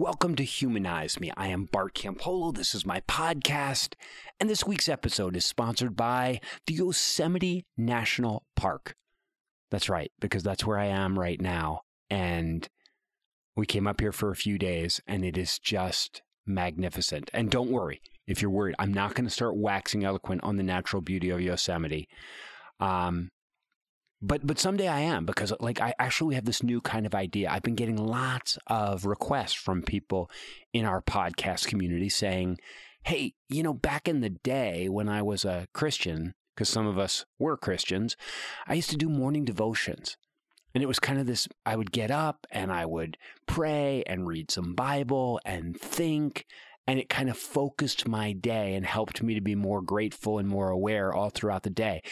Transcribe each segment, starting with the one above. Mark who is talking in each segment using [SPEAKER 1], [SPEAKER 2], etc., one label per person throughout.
[SPEAKER 1] Welcome to Humanize Me. I am Bart Campolo. This is my podcast. And this week's episode is sponsored by the Yosemite National Park. That's right, because that's where I am right now. And we came up here for a few days, and it is just magnificent. And don't worry if you're worried, I'm not going to start waxing eloquent on the natural beauty of Yosemite. Um, but but someday I am because like I actually have this new kind of idea. I've been getting lots of requests from people in our podcast community saying, "Hey, you know, back in the day when I was a Christian, because some of us were Christians, I used to do morning devotions." And it was kind of this I would get up and I would pray and read some Bible and think and it kind of focused my day and helped me to be more grateful and more aware all throughout the day.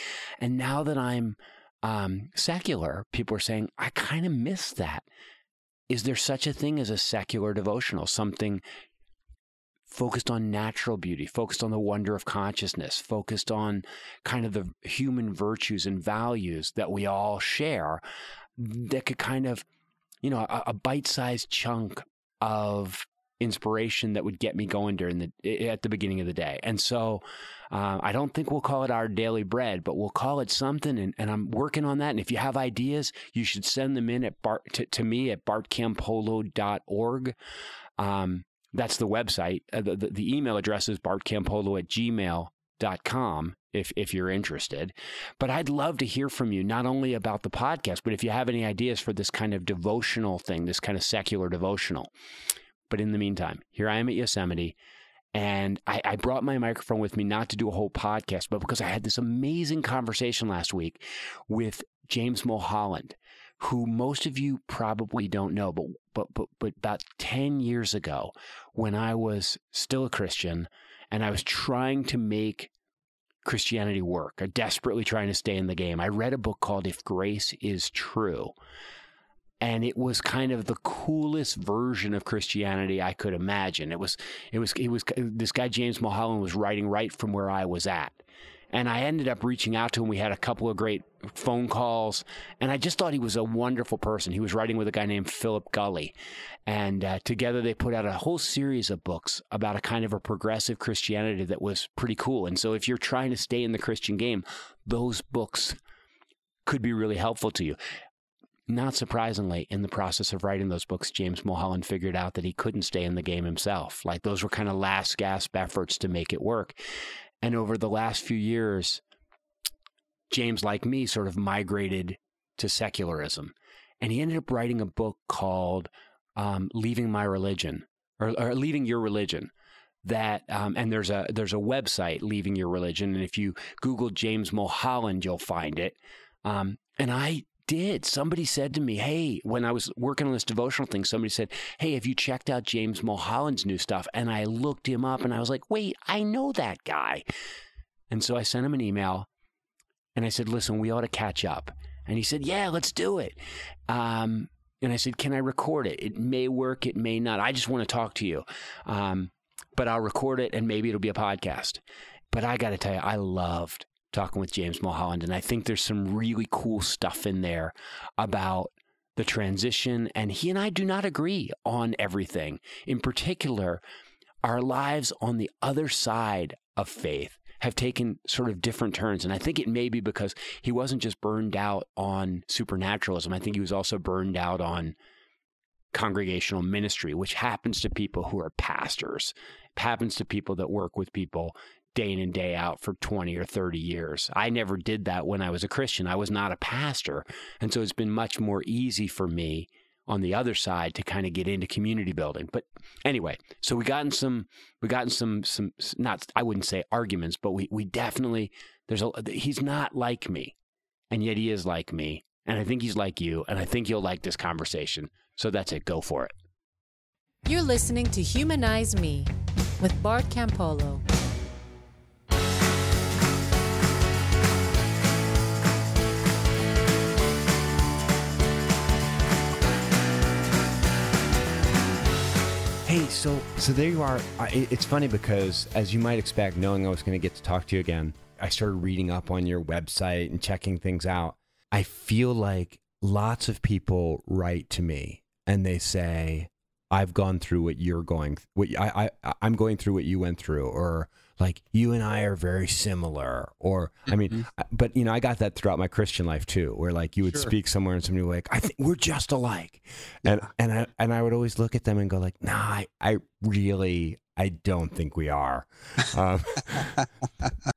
[SPEAKER 1] And now that I'm um, secular, people are saying, I kind of miss that. Is there such a thing as a secular devotional, something focused on natural beauty, focused on the wonder of consciousness, focused on kind of the human virtues and values that we all share that could kind of, you know, a, a bite sized chunk of inspiration that would get me going during the at the beginning of the day. And so uh, I don't think we'll call it our daily bread, but we'll call it something. And, and I'm working on that. And if you have ideas, you should send them in at Bart to, to me at bartcampolo.org. Um, that's the website. Uh, the, the, the, email address is bartcampolo at gmail.com if if you're interested. But I'd love to hear from you, not only about the podcast, but if you have any ideas for this kind of devotional thing, this kind of secular devotional. But in the meantime, here I am at Yosemite. And I, I, brought my microphone with me not to do a whole podcast, but because I had this amazing conversation last week with James Mulholland, who most of you probably don't know, but but but but about 10 years ago, when I was still a Christian and I was trying to make Christianity work, or desperately trying to stay in the game, I read a book called If Grace is True and it was kind of the coolest version of Christianity I could imagine. It was, it was, it was. This guy James Mulholland was writing right from where I was at, and I ended up reaching out to him. We had a couple of great phone calls, and I just thought he was a wonderful person. He was writing with a guy named Philip Gulley, and uh, together they put out a whole series of books about a kind of a progressive Christianity that was pretty cool. And so, if you're trying to stay in the Christian game, those books could be really helpful to you. Not surprisingly, in the process of writing those books, James Mulholland figured out that he couldn't stay in the game himself. Like those were kind of last gasp efforts to make it work. And over the last few years, James, like me, sort of migrated to secularism. And he ended up writing a book called um, Leaving My Religion or, or, Leaving Your Religion. That um, and there's a there's a website leaving your religion and if you Google James Mulholland you'll find it um, and I did. Somebody said to me, Hey, when I was working on this devotional thing, somebody said, Hey, have you checked out James Mulholland's new stuff? And I looked him up and I was like, Wait, I know that guy. And so I sent him an email and I said, Listen, we ought to catch up. And he said, Yeah, let's do it. Um, and I said, Can I record it? It may work, it may not. I just want to talk to you. Um, but I'll record it and maybe it'll be a podcast. But I got to tell you, I loved talking with James Mulholland, and I think there's some really cool stuff in there about the transition. And he and I do not agree on everything. In particular, our lives on the other side of faith have taken sort of different turns. And I think it may be because he wasn't just burned out on supernaturalism, I think he was also burned out on congregational ministry, which happens to people who are pastors, happens to people that work with people day in and day out for 20 or 30 years. I never did that when I was a Christian. I was not a pastor. And so it's been much more easy for me on the other side to kind of get into community building. But anyway, so we got in some we got in some some not I wouldn't say arguments, but we we definitely there's a he's not like me. And yet he is like me. And I think he's like you. And I think you'll like this conversation. So that's it. Go for it.
[SPEAKER 2] You're listening to Humanize Me with Bart Campolo.
[SPEAKER 1] Hey, so so there you are. It's funny because, as you might expect, knowing I was going to get to talk to you again, I started reading up on your website and checking things out. I feel like lots of people write to me and they say, I've gone through what you're going what I, I I'm going through what you went through or like you and I are very similar or I mean
[SPEAKER 3] Mhm.
[SPEAKER 1] but you know I got that throughout my Christian life too where like you would
[SPEAKER 3] Sure.
[SPEAKER 1] speak somewhere and somebody would like I think we're just alike and and I and I would always look at them and go like nah I, I really I don't think we are um,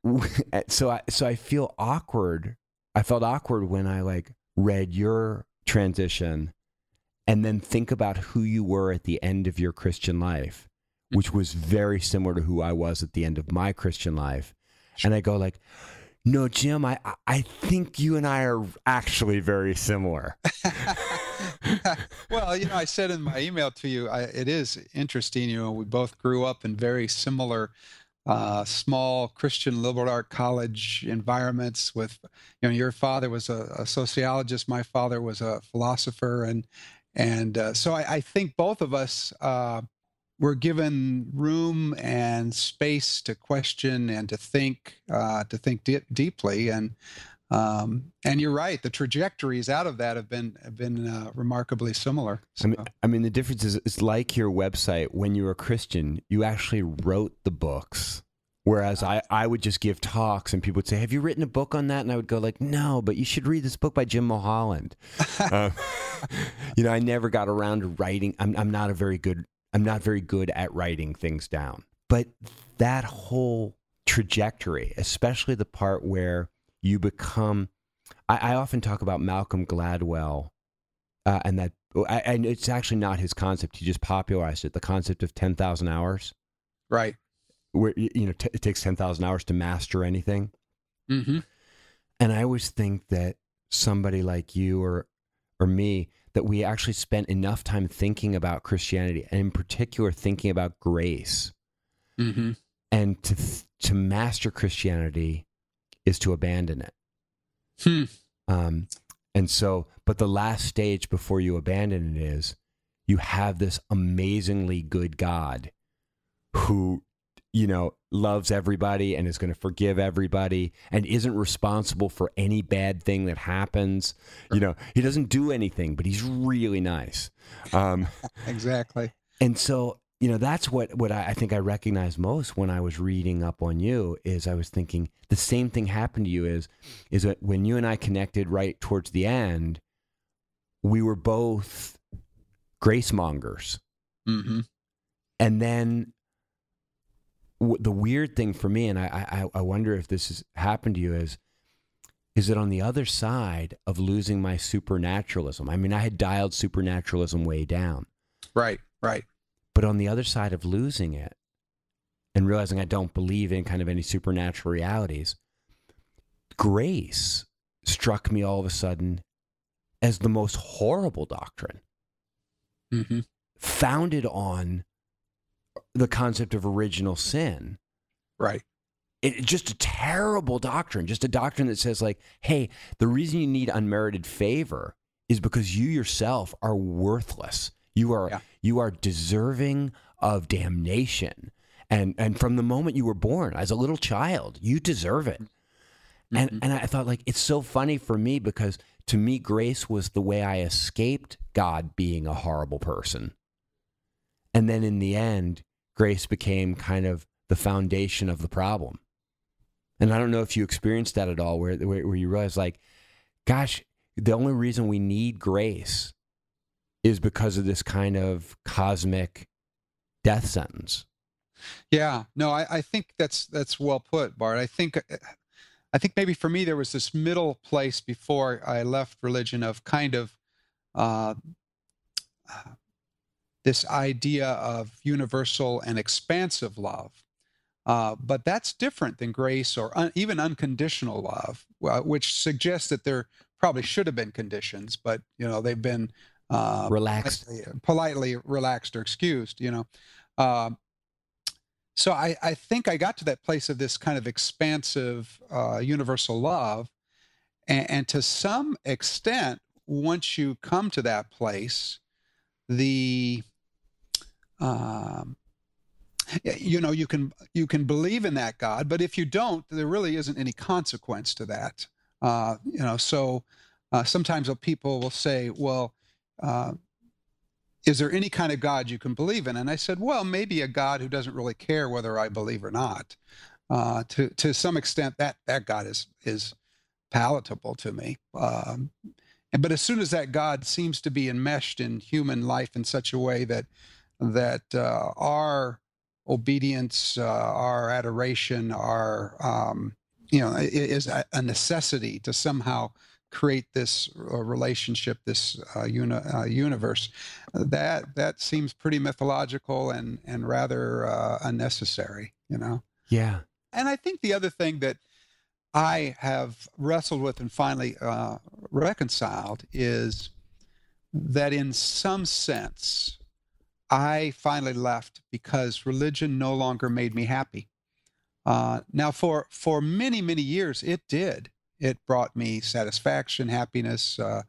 [SPEAKER 1] so I so I feel awkward I felt awkward when I like read your transition and then think about who you were at the end of your Christian life, which was very similar to who I was at the end of my Christian life. And I go like, no, Jim, I, I- I think you and I are actually very similar.
[SPEAKER 3] well, you know, I said in my email to you, I, it is interesting. You know, we both grew up in very similar, uh, small Christian liberal art college environments. With, you know, your father was a, a sociologist, my father was a philosopher, and and uh, so I, I think both of us uh, were given room and space to question and to think, uh, to think di- deeply, and um, and you're right. The trajectories out of that have been have been uh, remarkably similar.
[SPEAKER 1] I mean, I mean, the difference is it's like your website. When you were a Christian, you actually wrote the books. Whereas I, I would just give talks and people would say, Have you written a book on that? And I would go like, No, but you should read this book by Jim Mulholland. Uh, you know, I never got around to writing. I'm, I'm not a very good, I'm not very good at writing things down. But that whole trajectory, especially the part where you become, I, I often talk about Malcolm Gladwell uh, and that, and it's actually not his concept. He just popularized it. The concept of 10,000 hours,
[SPEAKER 3] right.
[SPEAKER 1] where, you know, t- it takes 10,000 hours to master anything.
[SPEAKER 3] Mm-hmm.
[SPEAKER 1] And I always think that somebody like you or or me that we actually spent enough time thinking about Christianity and in particular thinking about grace
[SPEAKER 3] Mm-hmm.
[SPEAKER 1] and to th- to master Christianity is to abandon it.
[SPEAKER 3] Hmm.
[SPEAKER 1] Um, and so, but the last stage before you abandon it is you have this amazingly good God who, you know, loves everybody and is going to forgive everybody and isn't responsible for any bad thing that happens. You know, he doesn't do anything, but he's really nice. Um,
[SPEAKER 3] Exactly.
[SPEAKER 1] and so, you know, that's what, what I, I think I recognized most when I was reading up on you is I was thinking the same thing happened to you is, is that when you and I connected right towards the end, we were both grace mongers.
[SPEAKER 3] Mm-hmm.
[SPEAKER 1] And then w- the weird thing for me, and I, I, I wonder if this has happened to you, is is that on the other side of losing my supernaturalism, I mean, I had dialed supernaturalism way down,
[SPEAKER 3] Right. Right.
[SPEAKER 1] but on the other side of losing it and realizing I don't believe in kind of any supernatural realities, grace struck me all of a sudden as the most horrible doctrine.
[SPEAKER 3] Mm-hmm.
[SPEAKER 1] founded on the concept of original sin.
[SPEAKER 3] Right.
[SPEAKER 1] It, it's just a terrible doctrine, just a doctrine that says, like, hey, the reason you need unmerited favor is because you yourself are worthless. You are
[SPEAKER 3] Yeah.
[SPEAKER 1] you are deserving of damnation. And and from the moment you were born, as a little child, you deserve it. And
[SPEAKER 3] Mhm.
[SPEAKER 1] and I thought like it's so funny for me because to me grace was the way I escaped God being a horrible person. And then in the end, grace became kind of the foundation of the problem. And I don't know if you experienced that at all, where, where, where you realize, like, gosh, the only reason we need grace is because of this kind of cosmic death sentence.
[SPEAKER 3] Yeah, no, I, I think that's that's well put, Bart. I think I think maybe for me there was this middle place before I left religion of kind of uh, this idea of universal and expansive love. Uh, but that's different than grace or un, even unconditional love, uh, which suggests that there probably should have been conditions, but you know they've been uh,
[SPEAKER 1] Relaxed.
[SPEAKER 3] politely, politely relaxed or excused. You know, um, so I, I think I got to that place of this kind of expansive uh, universal love, and, and to some extent, once you come to that place, the um, you know you can you can believe in that God, but if you don't, there really isn't any consequence to that. Uh, you know, so uh, sometimes people will say, well. Uh, is there any kind of God you can believe in? And I said, well, maybe a God who doesn't really care whether I believe or not. Uh, to to some extent, that that God is is palatable to me. Um, but as soon as that God seems to be enmeshed in human life in such a way that that uh, our obedience, uh, our adoration, our um, you know is a necessity to somehow create this uh, relationship, this uh, uni- uh, universe. That that seems pretty mythological and and rather uh, unnecessary. You know.
[SPEAKER 1] Yeah.
[SPEAKER 3] And I think the other thing that I have wrestled with and finally uh, reconciled is that in some sense, I finally left because religion no longer made me happy. Uh, now, for for many many years, it did. It brought me satisfaction, happiness. Uh,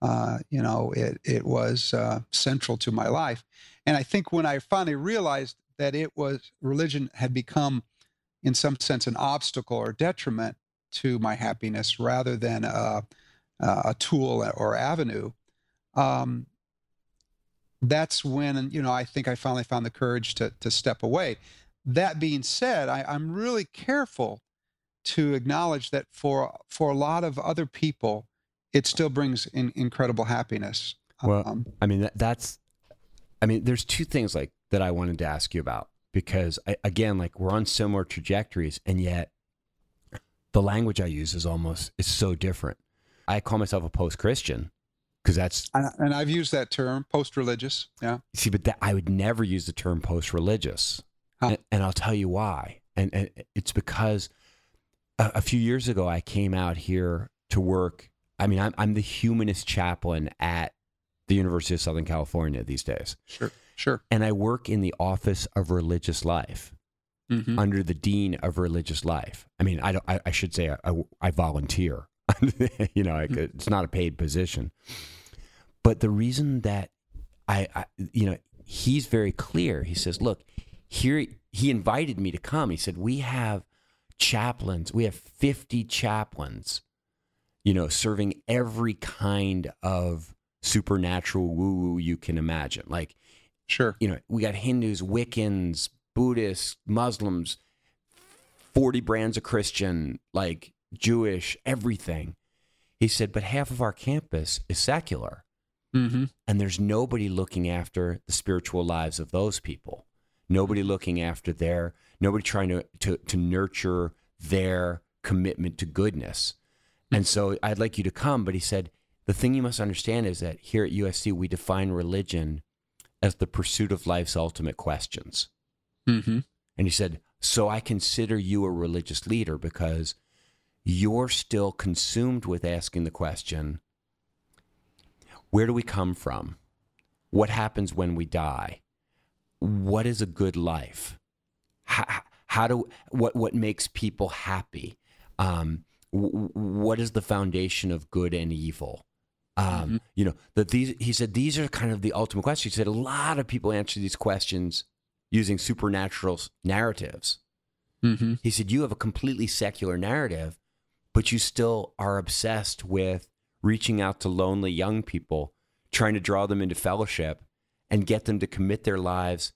[SPEAKER 3] uh, you know, it it was uh, central to my life. And I think when I finally realized that it was religion had become in some sense, an obstacle or detriment to my happiness rather than a, a tool or avenue. Um, that's when, you know, I think I finally found the courage to, to step away. That being said, I, I'm really careful to acknowledge that for for a lot of other people, it still brings in incredible happiness.
[SPEAKER 1] Well, um, I mean, that, that's, I mean, there's two things like that I wanted to ask you about because I, again, like we're on similar trajectories, and yet the language I use is almost is so different. I call myself a post-Christian because that's
[SPEAKER 3] and I've used that term post-religious. Yeah.
[SPEAKER 1] See, but that, I would never use the term post-religious, huh. and, and, I'll tell you why. And, and it's because a, a, few years ago I came out here to work. I mean, I'm I'm the humanist chaplain at the University of Southern California these days.
[SPEAKER 3] Sure. Sure.
[SPEAKER 1] And I work in the Office of Religious Life mm-hmm. under the Dean of Religious Life. I mean, I, don't, I, I should say I, I, I volunteer. you know, I, mm-hmm. it's not a paid position. But the reason that I, I, you know, he's very clear. He says, look, here, he invited me to come. He said, we have chaplains, we have 50 chaplains, you know, serving every kind of supernatural woo woo you can imagine. Like,
[SPEAKER 3] Sure.
[SPEAKER 1] You know, we got Hindus, Wiccans, Buddhists, Muslims, 40 brands of Christian, like Jewish, everything. He said, but half of our campus is secular. Mm-hmm. And there's nobody looking after the spiritual lives of those people. Nobody mm-hmm. looking after their, nobody trying to, to, to nurture their commitment to goodness. Mm-hmm. And so I'd like you to come. But he said, the thing you must understand is that here at USC, we define religion as the pursuit of life's ultimate questions. Mm-hmm. And he said, So I consider you a religious leader because you're still consumed with asking the question where do we come from? What happens when we die? What is a good life? How, how do what what makes people happy? Um, w- what is the foundation of good and evil? Um, mm-hmm. You know, that these, he said, these are kind of the ultimate questions. He said, a lot of people answer these questions using supernatural narratives. Mm-hmm. He said, you have a completely secular narrative, but you still are obsessed with reaching out to lonely young people, trying to draw them into fellowship and get them to commit their lives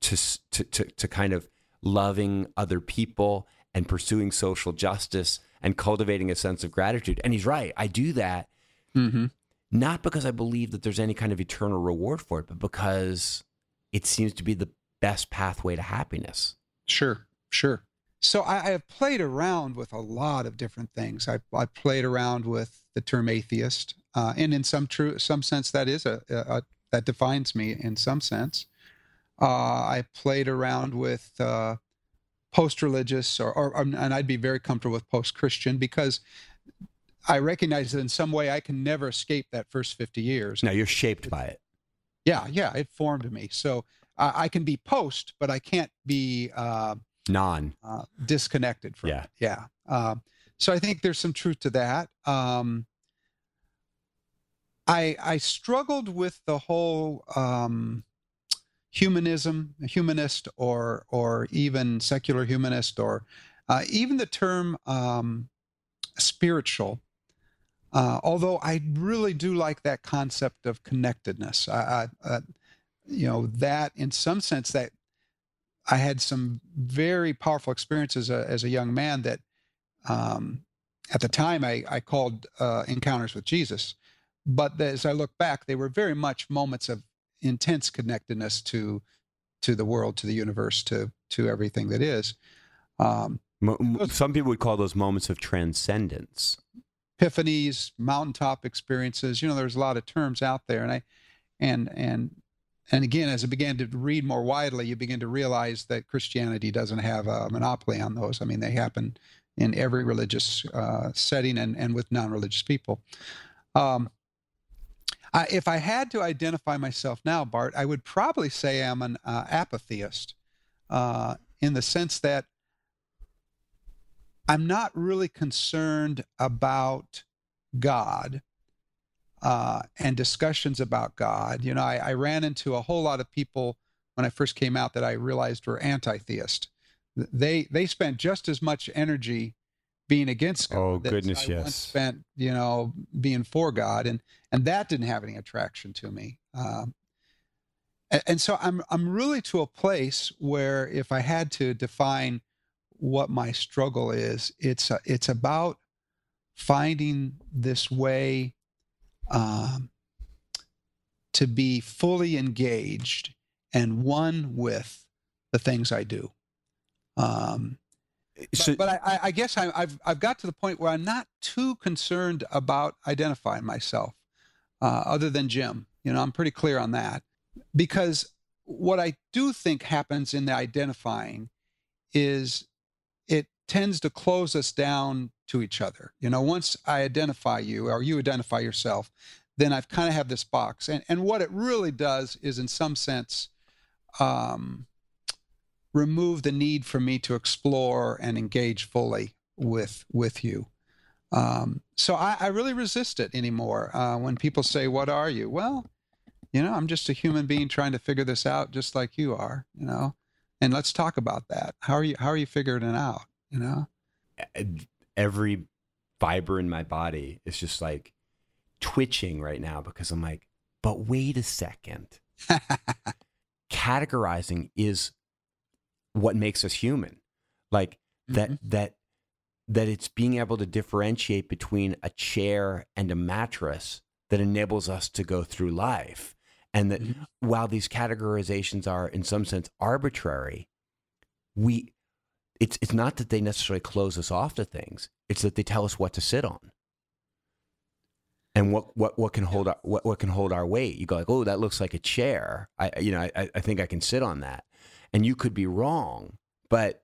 [SPEAKER 1] to, to, to, to kind of loving other people and pursuing social justice and cultivating a sense of gratitude. And he's right. I do that. Mm-hmm not because I believe that there's any kind of eternal reward for it, but because it seems to be the best pathway to happiness.
[SPEAKER 3] Sure, sure. So I, I have played around with a lot of different things. I, I played around with the term atheist, uh, and in some true some sense, that is a, a that defines me in some sense. Uh, I played around with uh, post-religious, or, or, and I'd be very comfortable with post-Christian because I recognize that in some way I can never escape that first 50 years.
[SPEAKER 1] Now you're shaped by it.
[SPEAKER 3] Yeah, yeah, it formed me. So uh, I can be post, but I can't be uh,
[SPEAKER 1] non
[SPEAKER 3] uh, disconnected from
[SPEAKER 1] yeah.
[SPEAKER 3] it. Yeah. Um, so I think there's some truth to that. Um, I I struggled with the whole um, humanism, humanist, or or even secular humanist, or uh, even the term um, spiritual uh, although I really do like that concept of connectedness. I, I, uh, you know, that in some sense that I had some very powerful experiences uh, as a young man that um, at the time I, I called uh, encounters with Jesus. But as I look back, they were very much moments of intense connectedness to to the world, to the universe, to to everything that is. Um,
[SPEAKER 1] Some people would call those moments of transcendence.
[SPEAKER 3] Epiphanies, mountaintop experiences. You know, there's a lot of terms out there, and I and and and again, as I began to read more widely, you begin to realize that Christianity doesn't have a monopoly on those. I mean, they happen in every religious uh, setting and, and with non religious people. Um, I, if I had to identify myself now, Bart, I would probably say I'm an uh, apatheist uh, in the sense that I'm not really concerned about God uh, and discussions about God. You know, I, I, ran into a whole lot of people when I first came out that I realized were anti-theist. They they spent just as much energy being against God.
[SPEAKER 1] Oh goodness,
[SPEAKER 3] I
[SPEAKER 1] yes.
[SPEAKER 3] Spent you know being for God, and and that didn't have any attraction to me. Um, and, and so I'm I'm really to a place where if I had to define what my struggle is, it's it's about finding this way um, to be fully engaged and one with the things I do. Um, so, but, but I, I, guess I, have I've got to the point where I'm not too concerned about identifying myself, uh, other than Jim. You know, I'm pretty clear on that because what I do think happens in the identifying is tends to close us down to each other. You know, once I identify you or you identify yourself, then I've kind of have this box. And and what it really does is, in some sense, um, remove the need for me to explore and engage fully with with you. Um, so I, I, really resist it anymore. Uh, when people say, "What are you?" Well, you know, I'm just a human being trying to figure this out, just like you are. You know, and let's talk about that. How are you? How are you figuring it out? You know,
[SPEAKER 1] every fiber in my body is just like twitching right now because I'm like, but wait a second. Categorizing is what makes us human. Like that mm-hmm. that that it's being able to differentiate between a chair and a mattress that enables us to go through life. And that mm-hmm. while these categorizations are in some sense arbitrary, we it's it's not that they necessarily close us off to things. It's that they tell us what to sit on. And what, what, what can hold our, what, what can hold our weight? You go like, oh, that looks like a chair. I you know I, I think I can sit on that, and you could be wrong. But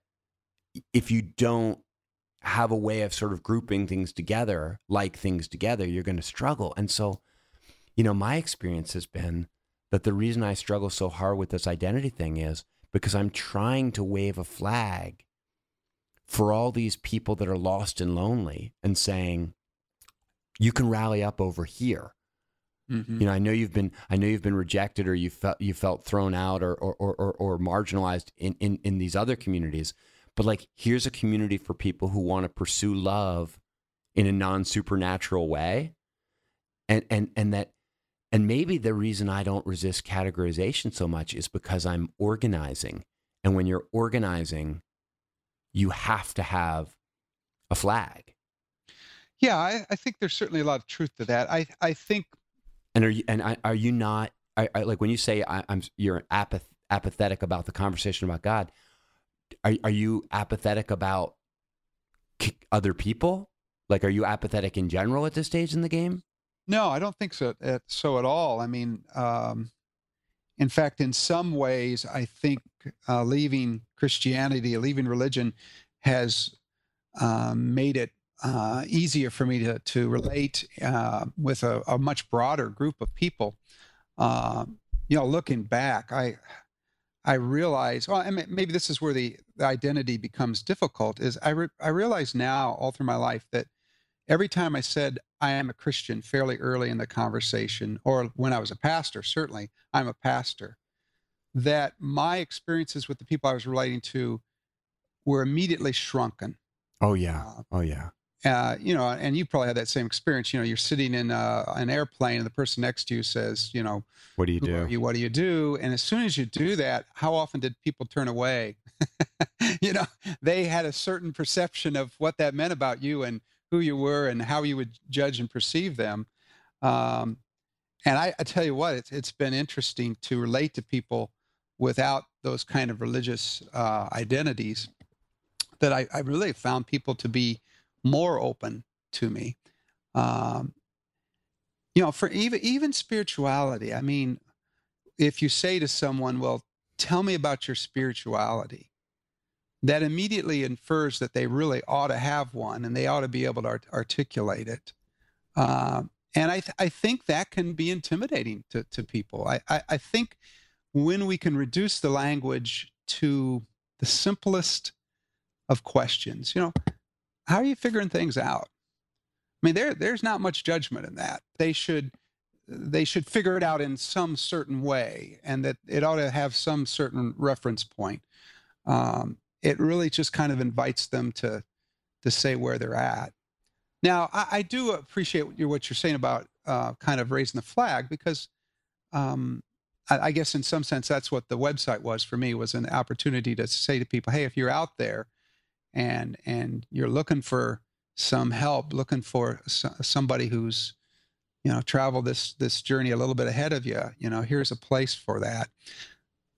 [SPEAKER 1] if you don't have a way of sort of grouping things together, like things together, you're going to struggle. And so, you know, my experience has been that the reason I struggle so hard with this identity thing is because I'm trying to wave a flag for all these people that are lost and lonely and saying, you can rally up over here. Mm-hmm. You know, I know you've been, I know you've been rejected, or you felt you felt thrown out, or or or, or marginalized in, in in these other communities. But like, here's a community for people who want to pursue love in a non supernatural way, and and and that, and maybe the reason I don't resist categorization so much is because I'm organizing, and when you're organizing, you have to have a flag
[SPEAKER 3] yeah, I, I, think there's certainly a lot of truth to that. I I think.
[SPEAKER 1] And are you and are you not I, I, like when you say I, am you're apath, apathetic about the conversation about God? Are are you apathetic about other people? Like, are you apathetic in general at this stage in the game?
[SPEAKER 3] No, I don't think so. So at all. I mean, um, in fact, in some ways, I think uh, leaving Christianity, leaving religion, has um, made it uh, easier for me to, to relate uh, with a, a, much broader group of people. Uh, you know, looking back, I I realize, well, I mean, maybe this is where the, the identity becomes difficult. Is I re- I realize now, all through my life, that every time I said I am a Christian fairly early in the conversation, or when I was a pastor, certainly I'm a pastor, that my experiences with the people I was relating to were immediately shrunken.
[SPEAKER 1] Oh yeah. Uh, oh yeah
[SPEAKER 3] uh, you know, and you probably had that same experience. You know, you're sitting in uh, an airplane, and the person next to you says, you know,
[SPEAKER 1] what do you do?
[SPEAKER 3] you? What do you do? And as soon as you do that, how often did people turn away? you know, they had a certain perception of what that meant about you and who you were and how you would judge and perceive them. Um, and I, I, tell you what, it's, it's been interesting to relate to people without those kind of religious uh, identities that I, I, really found people to be more open to me. Um, you know, for even even spirituality. I mean, if you say to someone, "Well, tell me about your spirituality," that immediately infers that they really ought to have one and they ought to be able to art- articulate it. Uh, and I, th- I think that can be intimidating to, to people. I, I, I think when we can reduce the language to the simplest of questions, you know, how are you figuring things out? I mean, there, there's not much judgment in that. They should, they should figure it out in some certain way, and that it ought to have some certain reference point. Um, it really just kind of invites them to to say where they're at. Now, I, I do appreciate what you're, what you're saying about uh, kind of raising the flag because um, I, I, guess in some sense that's what the website was for me was an opportunity to say to people, hey, if you're out there and and you're looking for some help, looking for somebody who's you know traveled this this journey a little bit ahead of you, you know, here's a place for that.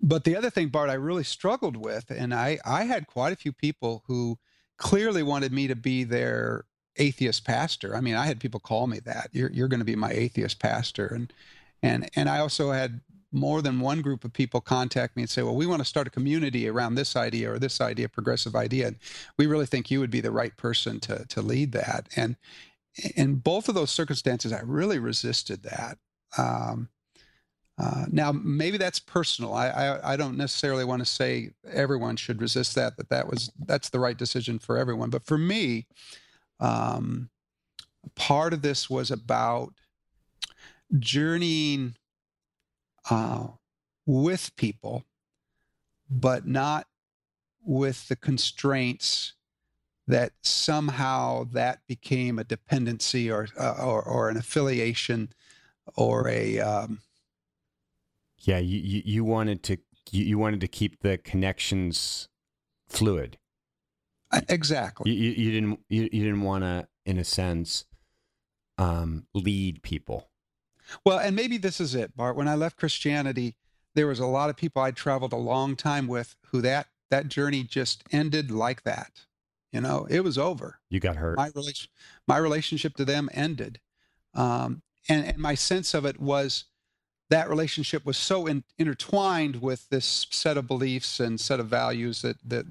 [SPEAKER 3] But the other thing, Bart, I really struggled with, and I, I had quite a few people who clearly wanted me to be their atheist pastor. I mean, I had people call me that. You're, you're going to be my atheist pastor. And, and, and I also had more than one group of people contact me and say, well, we want to start a community around this idea or this idea, progressive idea. And we really think you would be the right person to, to lead that. And in both of those circumstances, I really resisted that. Um, uh, now, maybe that's personal. I, I, I don't necessarily want to say everyone should resist that. That that was that's the right decision for everyone. But for me, um, part of this was about journeying uh, with people, but not with the constraints that somehow that became a dependency or uh, or, or, an affiliation or a um,
[SPEAKER 1] yeah, you, you, you wanted to you, you wanted to keep the connections fluid.
[SPEAKER 3] Exactly.
[SPEAKER 1] You, you, you didn't you, you didn't want to, in a sense, um, lead people.
[SPEAKER 3] Well, and maybe this is it, Bart. When I left Christianity, there was a lot of people I'd traveled a long time with who that that journey just ended like that. You know, it was over.
[SPEAKER 1] You got hurt.
[SPEAKER 3] My relation, my relationship to them ended, um, and and my sense of it was that relationship was so in, intertwined with this set of beliefs and set of values that that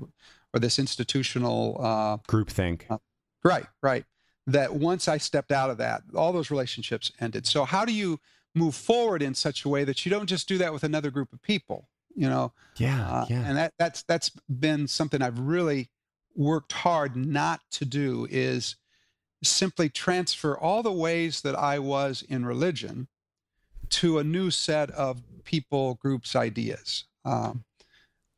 [SPEAKER 3] or this institutional uh,
[SPEAKER 1] groupthink. Uh,
[SPEAKER 3] right, right. That once I stepped out of that, all those relationships ended. So how do you move forward in such a way that you don't just do that with another group of people? You know.
[SPEAKER 1] Yeah, uh, yeah.
[SPEAKER 3] And that that's that's been something I've really worked hard not to do is simply transfer all the ways that I was in religion to a new set of people, groups, ideas. Um,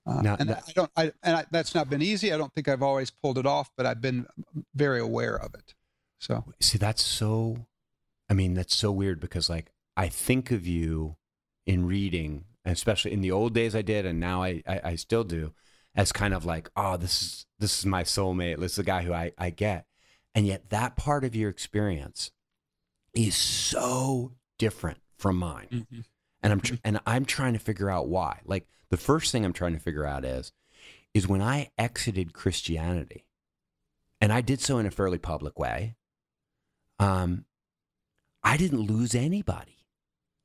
[SPEAKER 3] uh, now, and that, I don't, I, and I, that's not been easy. I don't think I've always pulled it off, but I've been very aware of it. So
[SPEAKER 1] see, that's so. I mean, that's so weird because like I think of you in reading, especially in the old days I did, and now I, I, I still do, as kind of like, oh, this is this is my soulmate. This is the guy who I, I get, and yet that part of your experience is so different from mine. Mm-hmm. And I'm tr- mm-hmm. and I'm trying to figure out why. Like the first thing I'm trying to figure out is is when I exited Christianity, and I did so in a fairly public way. Um, I didn't lose anybody.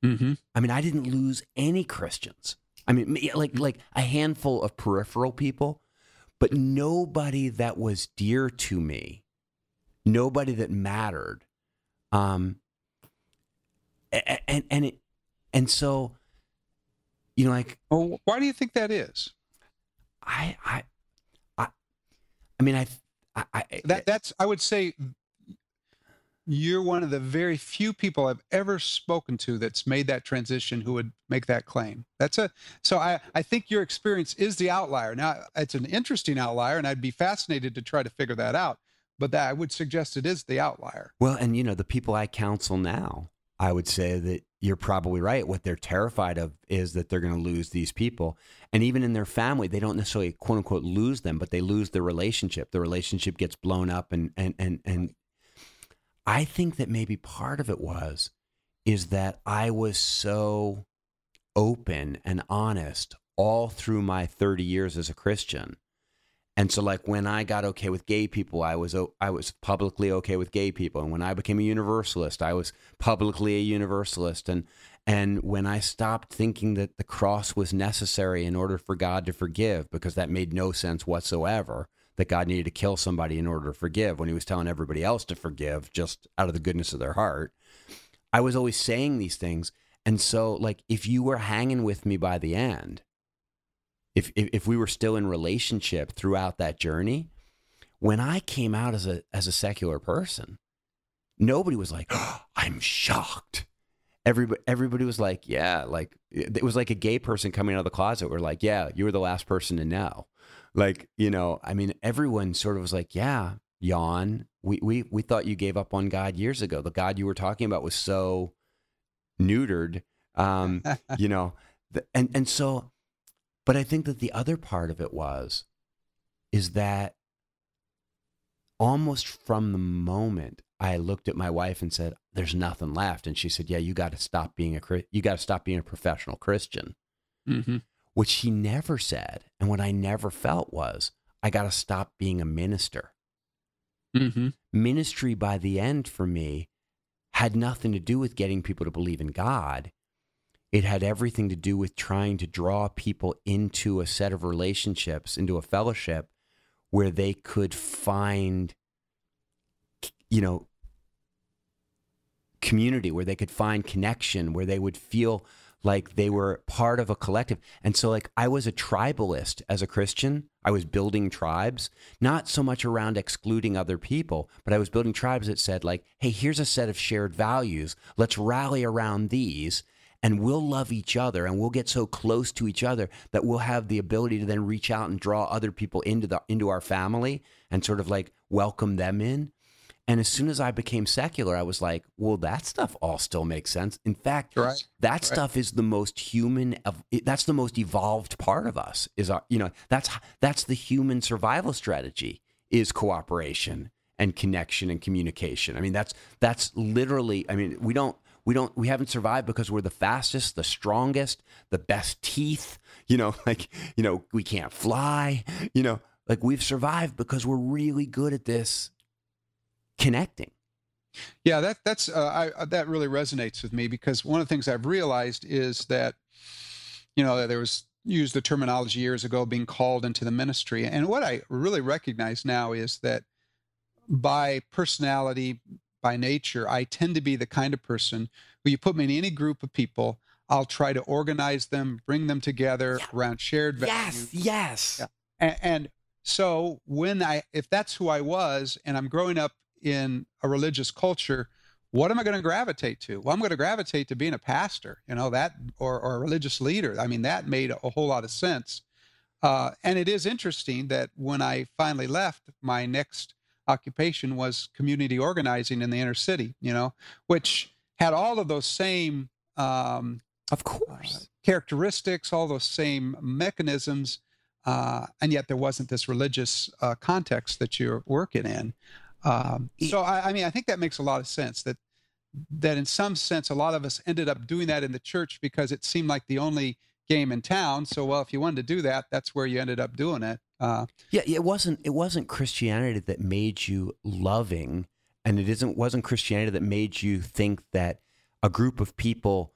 [SPEAKER 1] Mm-hmm. I mean, I didn't lose any Christians. I mean, like like a handful of peripheral people, but nobody that was dear to me, nobody that mattered. Um, and and it and so you know like
[SPEAKER 3] well, why do you think that is
[SPEAKER 1] i i i i mean i i, I
[SPEAKER 3] that that's i would say you're one of the very few people I've ever spoken to that's made that transition who would make that claim. That's a so I I think your experience is the outlier. Now it's an interesting outlier and I'd be fascinated to try to figure that out. but that I would suggest it is the outlier.
[SPEAKER 1] Well, and you know, the people I counsel now, I would say that you're probably right. What they're terrified of is that they're going to lose these people. And even in their family, they don't necessarily quote unquote lose them, but they lose the relationship. The relationship gets blown up and and and and I think that maybe part of it was is that I was so open and honest all through my 30 years as a Christian. And so like when I got okay with gay people, I was I was publicly okay with gay people. And when I became a universalist, I was publicly a universalist and and when I stopped thinking that the cross was necessary in order for God to forgive because that made no sense whatsoever that God needed to kill somebody in order to forgive when he was telling everybody else to forgive just out of the goodness of their heart. I was always saying these things. And so, like, if you were hanging with me by the end, if, if, if we were still in relationship throughout that journey, when I came out as a as a secular person, nobody was like, oh, "I'm shocked." Everybody everybody was like, "Yeah," like it was like a gay person coming out of the closet. We're like, "Yeah, you were the last person to know." Like, you know, I mean, everyone sort of was like, "Yeah, yawn. We we we thought you gave up on God years ago. The God you were talking about was so neutered." Um, you know, and and so but I think that the other part of it was, is that almost from the moment I looked at my wife and said, "There's nothing left," and she said, "Yeah, you got to stop being a you got to stop being a professional Christian." Mm-hmm. What she never said, and what I never felt was, I got to stop being a minister. Mm-hmm. Ministry by the end for me had nothing to do with getting people to believe in God. It had everything to do with trying to draw people into a set of relationships, into a fellowship where they could find, you know, community, where they could find connection, where they would feel like they were part of a collective. And so, like, I was a tribalist as a Christian. I was building tribes, not so much around excluding other people, but I was building tribes that said, like, hey, here's a set of shared values. Let's rally around these and we'll love each other and we'll get so close to each other that we'll have the ability to then reach out and draw other people into the into our family and sort of like welcome them in and as soon as I became secular, I was like, well, that stuff all still makes sense. In fact, right. that right. stuff is the most human of that's the most evolved part of us is our, you know, that's that's the human survival strategy is cooperation and connection and communication. I mean, that's that's literally, I mean, we don't we don't we haven't survived because we're the fastest, the strongest, the best teeth, you know, like, you know, we can't fly, you know, like we've survived because we're really good at this connecting.
[SPEAKER 3] Yeah, that that's uh, I, uh, that really resonates with me because one of the things I've realized is that you know there was used the terminology years ago being called into the ministry and what I really recognize now is that by personality by nature, I tend to be the kind of person who you put me in any group of people, I'll try to organize them, bring them together yeah. around shared
[SPEAKER 1] values. Yes, yes.
[SPEAKER 3] Yeah. And, and so when I, if that's who I was, and I'm growing up in a religious culture, what am I going to gravitate to? Well, I'm going to gravitate to being a pastor, you know, that or, or a religious leader. I mean, that made a whole lot of sense. Uh, and it is interesting that when I finally left, my next occupation was community organizing in the inner city, you know, which had all of those same, um,
[SPEAKER 1] of course, uh,
[SPEAKER 3] characteristics, all those same mechanisms, uh, and yet there wasn't this religious uh, context that you're working in. Um, so, I, I mean, I think that makes a lot of sense. That that in some sense, a lot of us ended up doing that in the church because it seemed like the only game in town. So, well, if you wanted to do that, that's where you ended up doing it.
[SPEAKER 1] Uh, yeah, it wasn't. It wasn't Christianity that made you loving, and it isn't. Wasn't Christianity that made you think that a group of people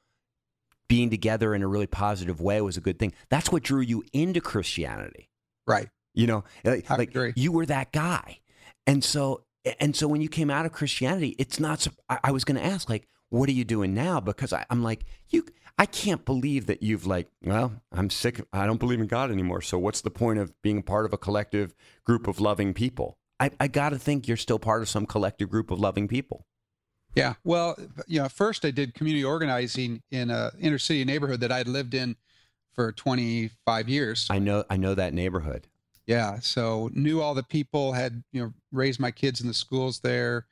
[SPEAKER 1] being together in a really positive way was a good thing. That's what drew you into Christianity,
[SPEAKER 3] right?
[SPEAKER 1] You know, like, like you were that guy, and so and so when you came out of Christianity, it's not. I, I was going to ask, like, what are you doing now? Because I, I'm like, you I can't believe that you've like, well, I'm sick. I don't believe in God anymore. So what's the point of being part of a collective group of loving people? I, I got to think you're still part of some collective group of loving people.
[SPEAKER 3] Yeah. Well, you know, first I did community organizing in a inner city neighborhood that I'd lived in for 25 years.
[SPEAKER 1] I know. I know that neighborhood.
[SPEAKER 3] Yeah. So knew all the people, had, you know, raised my kids in the schools there,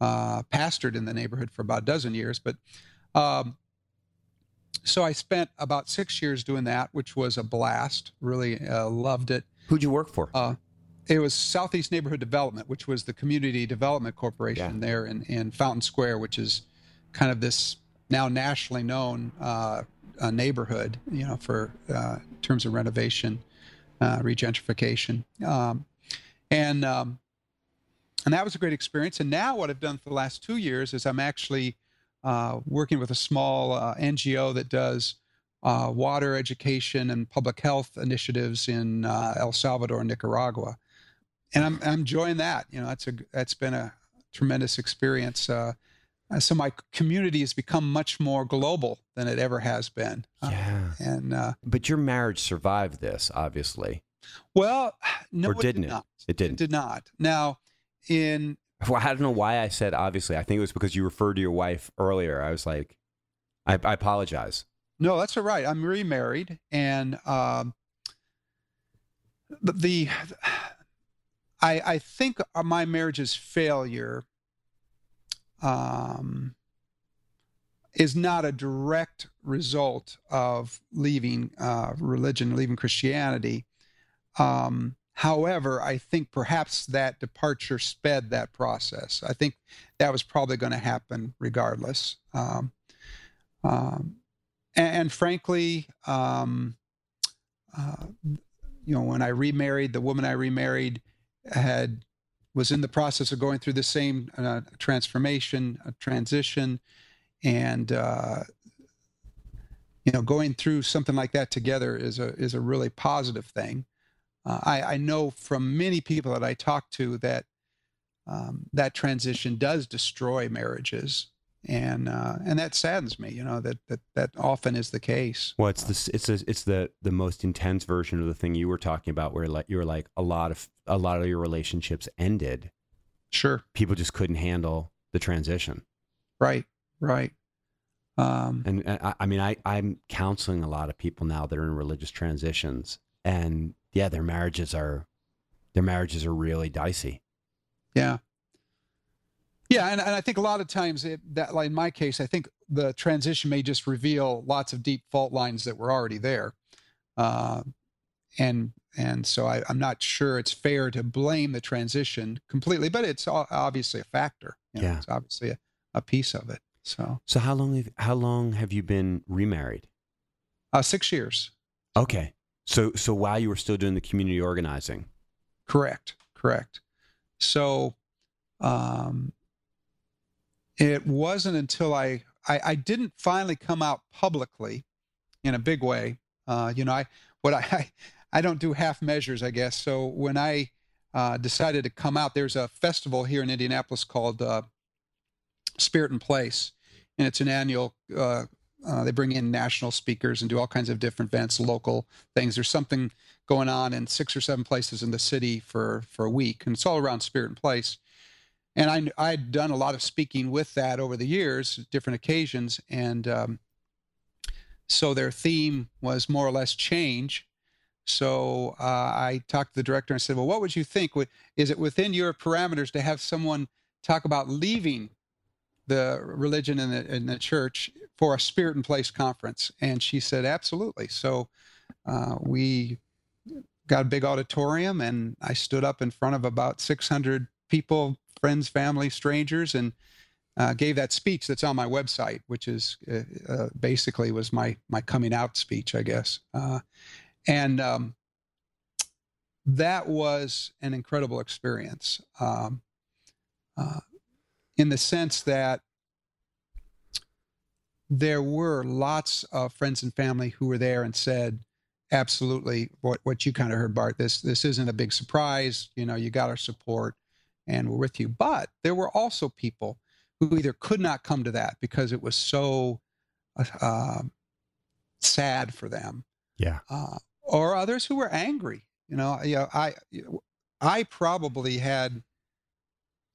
[SPEAKER 3] uh, pastored in the neighborhood for about a dozen years. But um, so I spent about six years doing that, which was a blast. Really uh, loved it.
[SPEAKER 1] Who'd you work for?
[SPEAKER 3] Uh, it was Southeast Neighborhood Development, which was the Community Development Corporation
[SPEAKER 1] Yeah.
[SPEAKER 3] there in, in Fountain Square, which is kind of this now nationally known uh, uh, neighborhood, you know, for uh, in terms of renovation, uh, regentrification, um, and um, and that was a great experience. And now what I've done for the last two years is I'm actually uh, working with a small uh, NGO that does uh, water education and public health initiatives in uh, El Salvador and Nicaragua, and I'm, I'm enjoying that. You know, that's a that's been a tremendous experience. Uh, uh, so my community has become much more global than it ever has been.
[SPEAKER 1] Yeah.
[SPEAKER 3] and uh,
[SPEAKER 1] But your marriage survived this, obviously.
[SPEAKER 3] well, no,
[SPEAKER 1] Or
[SPEAKER 3] it
[SPEAKER 1] didn't
[SPEAKER 3] did
[SPEAKER 1] it? It didn't.
[SPEAKER 3] It did not. Now, in
[SPEAKER 1] Well, I don't know why I said obviously. I think it was because you referred to your wife earlier. I was like, I, I apologize.
[SPEAKER 3] No, that's all right. I'm remarried, and um, the I I think my marriage's failure um, is not a direct result of leaving uh, religion, leaving Christianity. Um, however, I think perhaps that departure sped that process. I think that was probably going to happen regardless. Um, um, and, and frankly, um, uh, you know, when I remarried, the woman I remarried had was in the process of going through the same uh, transformation, uh, transition, and uh, you know, going through something like that together is a is a really positive thing. Uh, I, I know from many people that I talk to that um, that transition does destroy marriages, and uh, and that saddens me. You know that that that often is the case.
[SPEAKER 1] Well, it's this. It's a, it's the the most intense version of the thing you were talking about, where like you were like a lot of a lot of your relationships ended.
[SPEAKER 3] Sure.
[SPEAKER 1] People just couldn't handle the transition.
[SPEAKER 3] Right. Right. Um,
[SPEAKER 1] And uh, I, I mean, I I'm counseling a lot of people now that are in religious transitions, and yeah, their marriages are their marriages are really dicey.
[SPEAKER 3] Yeah. Yeah, and, and I think a lot of times it, that, like in my case, I think the transition may just reveal lots of deep fault lines that were already there, uh, and and so I, I'm not sure it's fair to blame the transition completely, but it's obviously a factor. you know,
[SPEAKER 1] Yeah.
[SPEAKER 3] it's obviously a, a piece of it. So
[SPEAKER 1] So how long have how long have you been remarried?
[SPEAKER 3] uh, six years,
[SPEAKER 1] Okay. So so while you were still doing the community organizing,
[SPEAKER 3] Correct. Correct. So, um, it wasn't until I, I I didn't finally come out publicly in a big way. Uh, you know, I what I, I don't do half measures, I guess. So when I uh, decided to come out, there's a festival here in Indianapolis called uh, Spirit and Place, and it's an annual. Uh, they bring in national speakers and do all kinds of different events, local things. There's something going on in six or seven places in the city for for a week, and it's all around Spirit and Place. And I I'd done a lot of speaking with that over the years, different occasions, and um, so their theme was more or less change. So uh, I talked to the director and said, "Well, what would you think? Is it within your parameters to have someone talk about leaving the religion in the, the church for a Spirit and Place conference?" And she said, "Absolutely." So uh, we got a big auditorium, and I stood up in front of about 600 people, friends, family, strangers, and uh, gave that speech that's on my website, which is uh, uh, basically was my my coming out speech, I guess. Uh, and um, that was an incredible experience, um, uh, in the sense that there were lots of friends and family who were there and said, absolutely what what you kind of heard bart this this isn't a big surprise you know you got our support and we're with you but there were also people who either could not come to that because it was so uh, sad for them
[SPEAKER 1] Yeah.
[SPEAKER 3] uh, or others who were angry you know you know i i probably had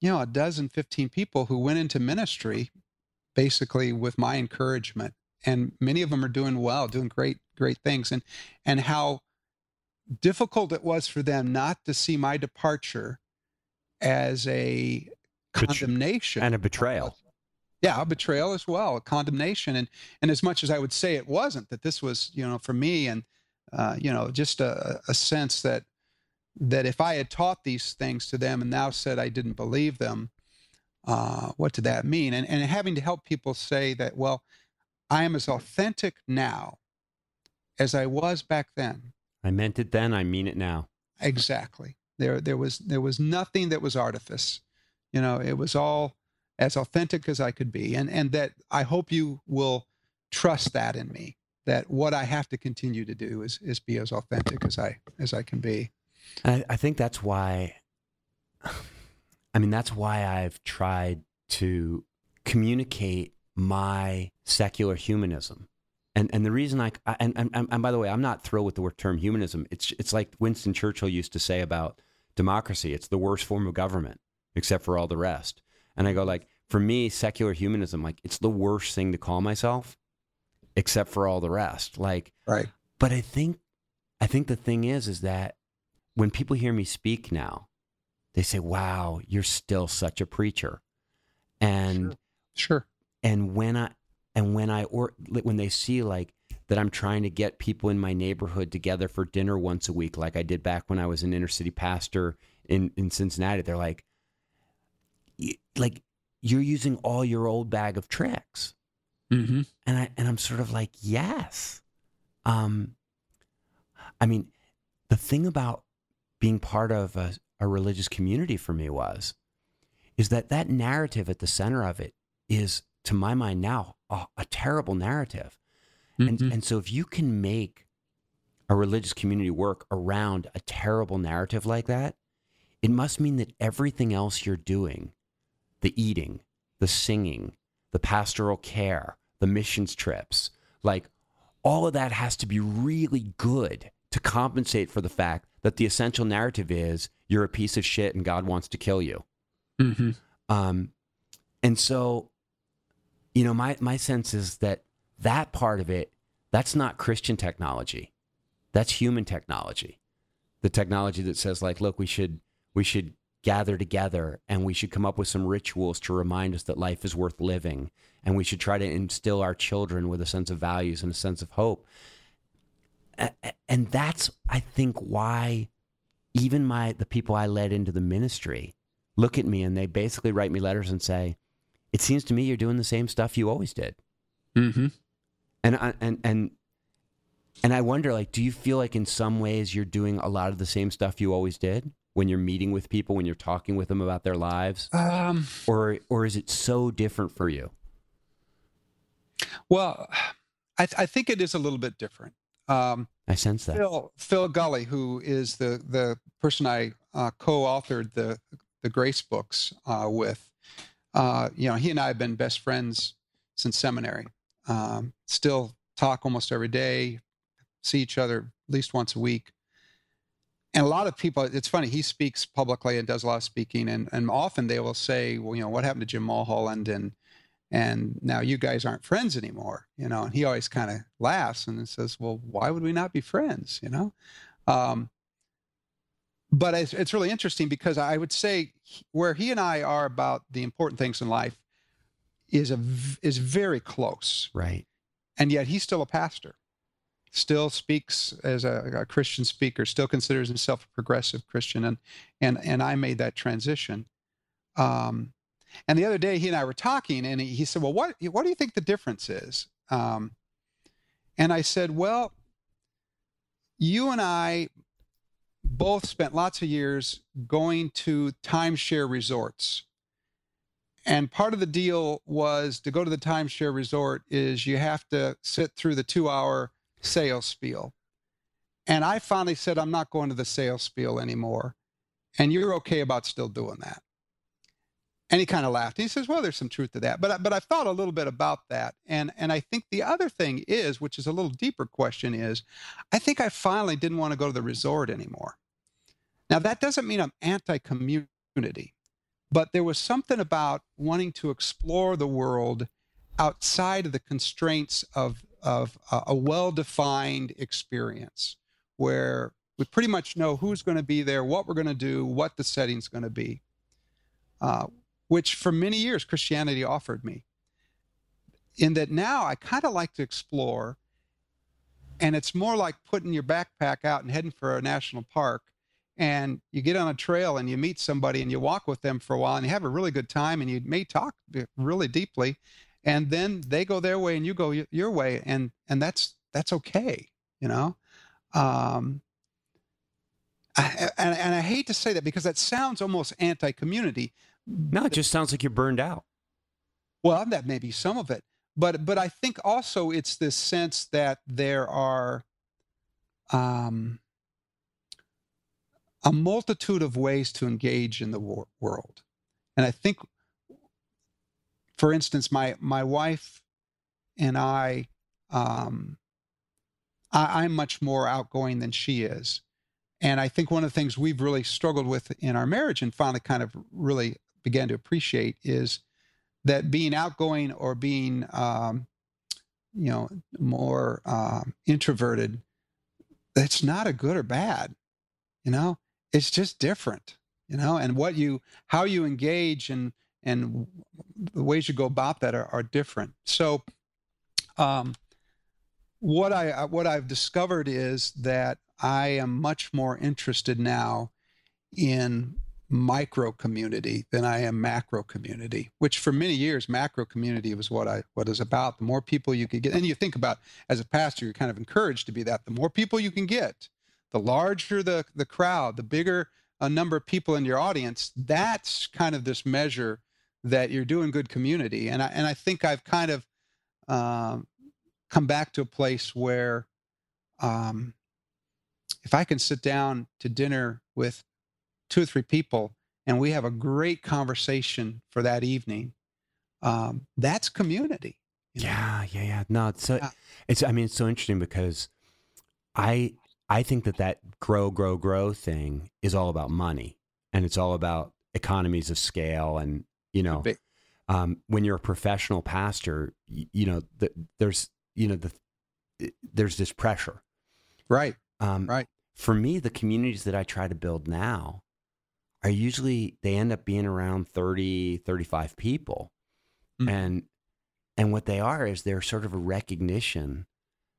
[SPEAKER 3] you know a dozen 15 people who went into ministry basically with my encouragement. And many of them are doing well doing great great things. And and how difficult it was for them not to see my departure as a condemnation.
[SPEAKER 1] and a betrayal.
[SPEAKER 3] Yeah, a betrayal as well, a condemnation, and and as much as I would say it wasn't that this was you know for me and uh, you know just a, a sense that that if I had taught these things to them and now said I didn't believe them, uh, what did that mean? And and having to help people say that well, I am as authentic now as I was back then.
[SPEAKER 1] I meant it then. I mean it now.
[SPEAKER 3] Exactly. There, there was there was nothing that was artifice. You know, it was all as authentic as I could be, and and that I hope you will trust that in me. That what I have to continue to do is is be as authentic as I as I can be.
[SPEAKER 1] I, I think that's why. I mean, that's why I've tried to communicate my secular humanism. And, and the reason I, and, and, and by the way, I'm not thrilled with the word term humanism. It's, it's like Winston Churchill used to say about democracy. It's the worst form of government, except for all the rest. And I go like, for me, secular humanism, like it's the worst thing to call myself, except for all the rest. Like,
[SPEAKER 3] right.
[SPEAKER 1] But I think, I think the thing is, is that when people hear me speak now, they say, "Wow, you're still such a preacher," and
[SPEAKER 3] sure. sure.
[SPEAKER 1] And when I and when I or when they see like that I'm trying to get people in my neighborhood together for dinner once a week, like I did back when I was an inner city pastor in, in Cincinnati. They're like, like you're using all your old bag of tricks.
[SPEAKER 3] Mm-hmm.
[SPEAKER 1] And I and I'm sort of like, yes. Um, I mean, the thing about being part of a, a religious community for me was, is that that narrative at the center of it is, to my mind now, a, a terrible narrative. Mm-hmm. And, and so if you can make a religious community work around a terrible narrative like that, it must mean that everything else you're doing, the eating, the singing, the pastoral care, the missions trips, like all of that has to be really good to compensate for the fact that the essential narrative is you're a piece of shit and God wants to kill you.
[SPEAKER 3] Mm-hmm.
[SPEAKER 1] Um, and so you know, my, my sense is that that part of it, that's not Christian technology. That's human technology. The technology that says like, look, we should, we should gather together and we should come up with some rituals to remind us that life is worth living. And we should try to instill our children with a sense of values and a sense of hope. And that's, I think, why even my the people I led into the ministry look at me and they basically write me letters and say, it seems to me you're doing the same stuff you always did.
[SPEAKER 3] Mm-hmm.
[SPEAKER 1] And I, and and and I wonder, like, do you feel like in some ways you're doing a lot of the same stuff you always did when you're meeting with people, when you're talking with them about their lives,
[SPEAKER 3] um,
[SPEAKER 1] or or is it so different for you?
[SPEAKER 3] Well, I, th- I think it is a little bit different. Um,
[SPEAKER 1] I sense that
[SPEAKER 3] Phil Phil Gulley, who is the the person I uh, co-authored the the Grace books uh, with, uh, you know, he and I have been best friends since seminary. Um, still talk almost every day, see each other at least once a week. And a lot of people, it's funny, he speaks publicly and does a lot of speaking. And, and often they will say, well, you know, what happened to Jim Mulholland? And, and now you guys aren't friends anymore, you know, and he always kind of laughs and says, well, why would we not be friends? You know? Um, but it's, it's really interesting because I would say where he and I are about the important things in life is a is very close.
[SPEAKER 1] Right.
[SPEAKER 3] And yet he's still a pastor. Still speaks as a, a Christian speaker. Still considers himself a progressive Christian, and and and I made that transition. Um, and the other day he and I were talking, and he, he said, "Well, what what do you think the difference is?" Um, and I said, "Well, you and I both spent lots of years going to timeshare resorts. And part of the deal was to go to the timeshare resort is you have to sit through the two hour sales spiel. And I finally said, I'm not going to the sales spiel anymore. And you're okay about still doing that. And he kind of laughed. He says, Well, there's some truth to that. But, but I've thought a little bit about that. And, and I think the other thing is, which is a little deeper question, is I think I finally didn't want to go to the resort anymore. Now, that doesn't mean I'm anti community, but there was something about wanting to explore the world outside of the constraints of, of a well defined experience where We pretty much know who's going to be there, what we're going to do, what the setting's going to be, uh, which for many years Christianity offered me. In that now I kind of like to explore, and it's more like putting your backpack out and heading for a national park. And you get on a trail and you meet somebody and you walk with them for a while and you have a really good time and you may talk really deeply and then they go their way and you go your way and and that's that's okay you know um I, and, and i hate to say that because that sounds almost anti-community
[SPEAKER 1] no it just sounds like you're burned out.
[SPEAKER 3] Well that may be some of it but but i think also it's this sense that there are um a multitude of ways to engage in the wor- world. And i think for instance, my my wife and I, um, I, I'm much more outgoing than she is, and I think one of the things we've really struggled with in our marriage and finally kind of really began to appreciate is that being outgoing or being, um, you know, more uh, introverted, that's not a good or bad, you know. It's just different, you know, and what you how you engage and and the ways you go about that are, are different. So, um, what I uh, what I've discovered is that I am much more interested now in micro community than I am macro community, which for many years macro community was what I what is about. The more people you can get, and you think about as a pastor, you're kind of encouraged to be that. The more people you can get, the larger the the crowd, the bigger a number of people in your audience. That's kind of this measure that you're doing good community. And I, and I think I've kind of um, come back to a place where um, if I can sit down to dinner with two or three people and we have a great conversation for that evening, um, that's community.
[SPEAKER 1] You know? Yeah, yeah, yeah. No, it's so, it's. I mean, it's so interesting because I I think that that grow, grow, grow thing is all about money, and it's all about economies of scale and you know, um, when you're a professional pastor, you, you know, the, there's, you know, the, there's this pressure.
[SPEAKER 3] Right. Um, right.
[SPEAKER 1] For me, the communities that I try to build now are usually, they end up being around 30, 35 people. Mm-hmm. And, and what they are is they're sort of a recognition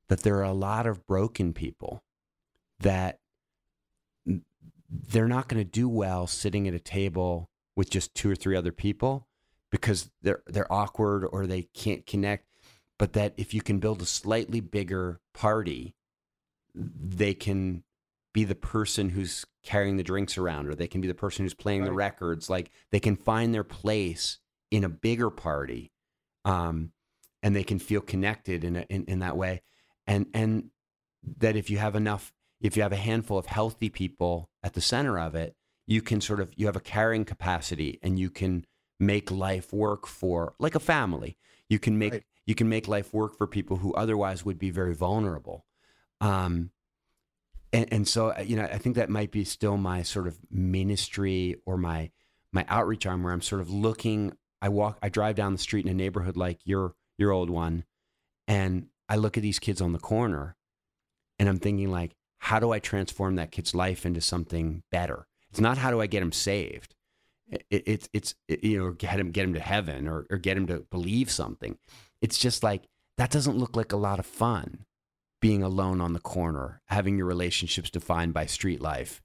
[SPEAKER 1] that there are a lot of broken people that they're not going to do well sitting at a table with just two or three other people because they're they're awkward or they can't connect but that if you can build a slightly bigger party they can be the person who's carrying the drinks around or they can be the person who's playing right. the records like they can find their place in a bigger party um, and they can feel connected in, a, in in that way and and that if you have enough if you have a handful of healthy people at the center of it you can sort of you have a carrying capacity and you can make life work for like a family you can make right. you can make life work for people who otherwise would be very vulnerable um and, and so uh, you know i think that might be still my sort of ministry or my my outreach arm where i'm sort of looking i walk i drive down the street in a neighborhood like your your old one and i look at these kids on the corner and i'm thinking like how do i transform that kid's life into something better it's not how do I get him saved. It, it's it's it, you know get him get him to heaven or or get him to believe something. It's just like that doesn't look like a lot of fun. Being alone on the corner, having your relationships defined by street life.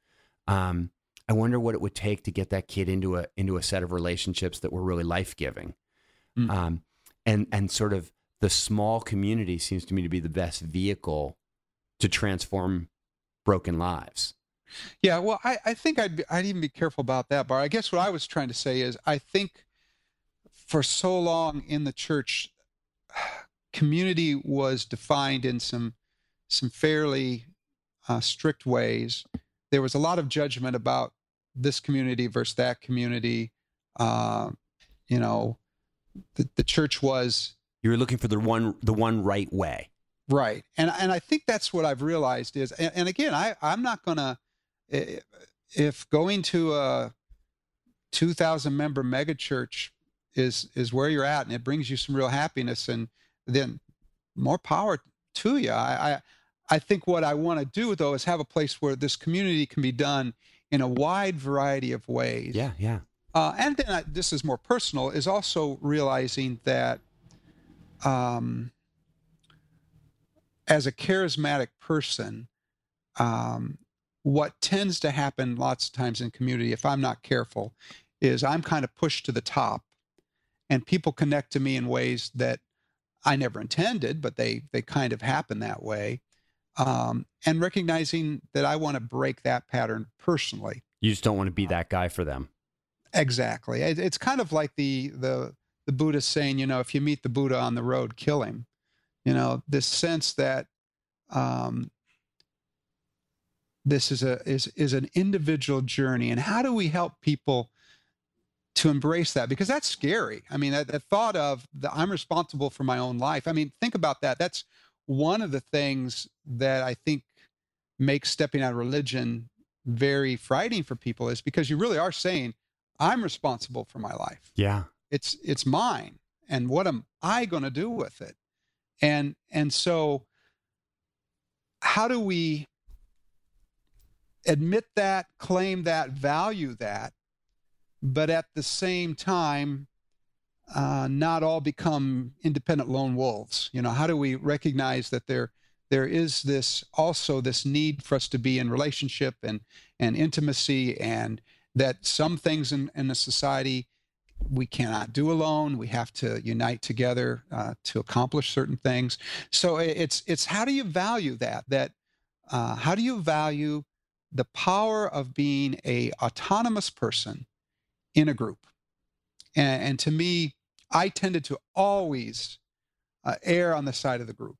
[SPEAKER 1] Um, I wonder what it would take to get that kid into a into a set of relationships that were really life giving. Mm. Um, and and sort of the small community seems to me to be the best vehicle to transform broken lives.
[SPEAKER 3] Yeah, well, I, I think I'd, be, I'd even be careful about that, Bar. I guess what I was trying to say is I think for so long in the church, community was defined in some some fairly uh, strict ways. There was a lot of judgment about this community versus that community. Uh, you know, the, the church was.
[SPEAKER 1] You were looking for the one the one right way.
[SPEAKER 3] Right, and and I think that's what I've realized is, and, and again, I I'm not gonna if going to a 2000 member megachurch is is where you're at and it brings you some real happiness and then more power to you I, I I think what I want to do though is have a place where this community can be done in a wide variety of ways.
[SPEAKER 1] Yeah, yeah.
[SPEAKER 3] Uh, and then I, this is more personal, is also realizing that um, as a charismatic person, um, what tends to happen lots of times in community, if I'm not careful, is I'm kind of pushed to the top, and people connect to me in ways that I never intended, but they they kind of happen that way. Um, and recognizing that I want to break that pattern personally.
[SPEAKER 1] You just don't want to be that guy for them.
[SPEAKER 3] Exactly. It's kind of like the the the Buddha saying, you know, if you meet the Buddha on the road, kill him. You know, this sense that um, this is a is is an individual journey, and how do we help people to embrace that? Because that's scary. I mean, the thought of the I'm responsible for my own life. I mean, think about that. That's one of the things that I think makes stepping out of religion very frightening for people is because you really are saying I'm responsible for my life.
[SPEAKER 1] Yeah.
[SPEAKER 3] It's it's mine. And what am I going to do with it? And and so how do we admit that, claim that, value that, but at the same time uh, not all become independent lone wolves? You know, how do we recognize that there there is this also this need for us to be in relationship and and intimacy and that some things in, in a society we cannot do alone. We have to unite together uh, to accomplish certain things. So it's it's how do you value that? That uh, how do you value the power of being a autonomous person in a group? And, and to me, I tended to always uh, err on the side of the group.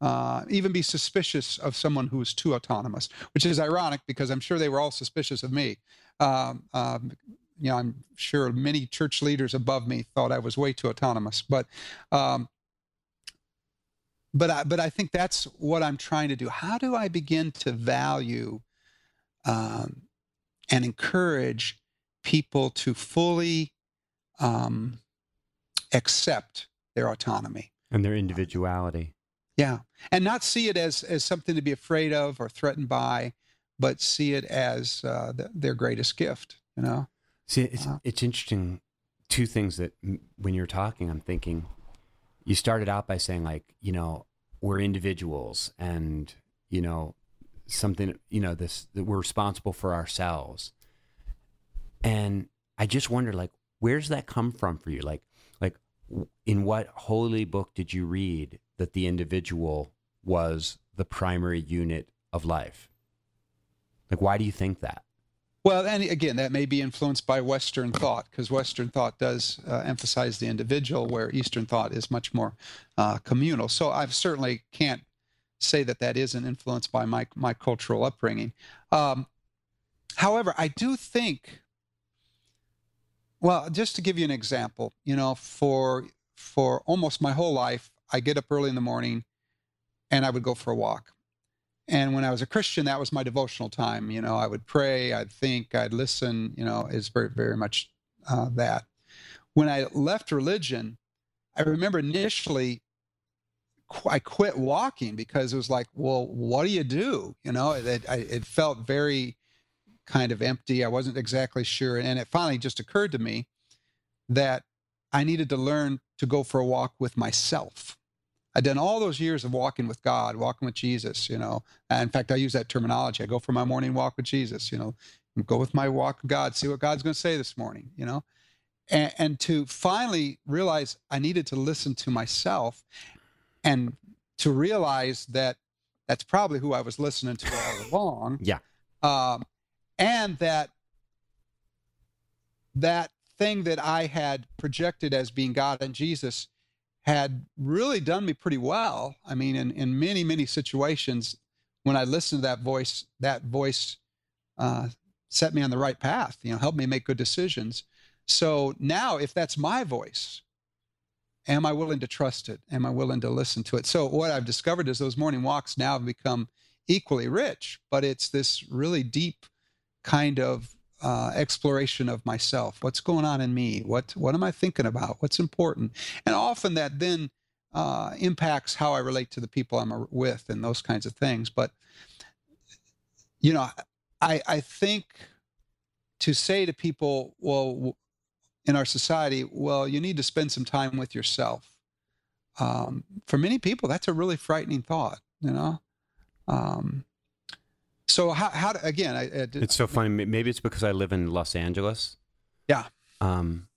[SPEAKER 3] Uh, even be suspicious of someone who was too autonomous, which is ironic because I'm sure they were all suspicious of me. Um, um, you know, I'm sure many church leaders above me thought I was way too autonomous, but um, but I, but I think that's what I'm trying to do. How do I begin to value um, and encourage people to fully um, accept their autonomy
[SPEAKER 1] and their individuality?
[SPEAKER 3] Yeah, and not see it as as something to be afraid of or threatened by, but see it as uh, the, their greatest gift. You know.
[SPEAKER 1] See, it's uh, it's interesting. Two things that when you're talking, I'm thinking. You started out by saying like, you know, we're individuals, and you know, something, you know, this that we're responsible for ourselves. And I just wonder, like, where's that come from for you? Like, like, in what holy book did you read that the individual was the primary unit of life? Like, why do you think that?
[SPEAKER 3] Well, and again, that may be influenced by Western thought, because Western thought does uh, emphasize the individual, where Eastern thought is much more uh, communal. So I certainly can't say that that isn't influenced by my my cultural upbringing. Um, however, I do think. Well, just to give you an example, you know, for for almost my whole life, I get up early in the morning, and I would go for a walk. And when I was a Christian, that was my devotional time. You know, I would pray, I'd think, I'd listen. You know, is very, very much uh, that. When I left religion, I remember initially I quit walking because it was like, well, what do you do? You know, it, it felt very kind of empty. I wasn't exactly sure. And it finally just occurred to me that I needed to learn to go for a walk with myself. I'd done all those years of walking with God, walking with Jesus, you know. And in fact, I use that terminology. I go for my morning walk with Jesus, you know, go with my walk with God, see what God's going to say this morning, you know. And, and to finally realize I needed to listen to myself and to realize that that's probably who I was listening to all along.
[SPEAKER 1] yeah.
[SPEAKER 3] Um, and that that thing that I had projected as being God and Jesus had really done me pretty well. I mean, in, in many, many situations, when I listened to that voice, that voice uh, set me on the right path, you know, helped me make good decisions. So now, if that's my voice, am I willing to trust it? Am I willing to listen to it? So, what I've discovered is those morning walks now have become equally rich, but it's this really deep kind of uh, exploration of myself. What's going on in me? What what am I thinking about? What's important? And often that then uh, impacts how I relate to the people I'm with and those kinds of things. But you know, I I think to say to people, well, in our society, well, you need to spend some time with yourself. Um, for many people, that's a really frightening thought. You know. Um, so how how again? I, I,
[SPEAKER 1] it's so funny. Maybe it's because I live in Los Angeles.
[SPEAKER 3] Yeah.
[SPEAKER 1] Um,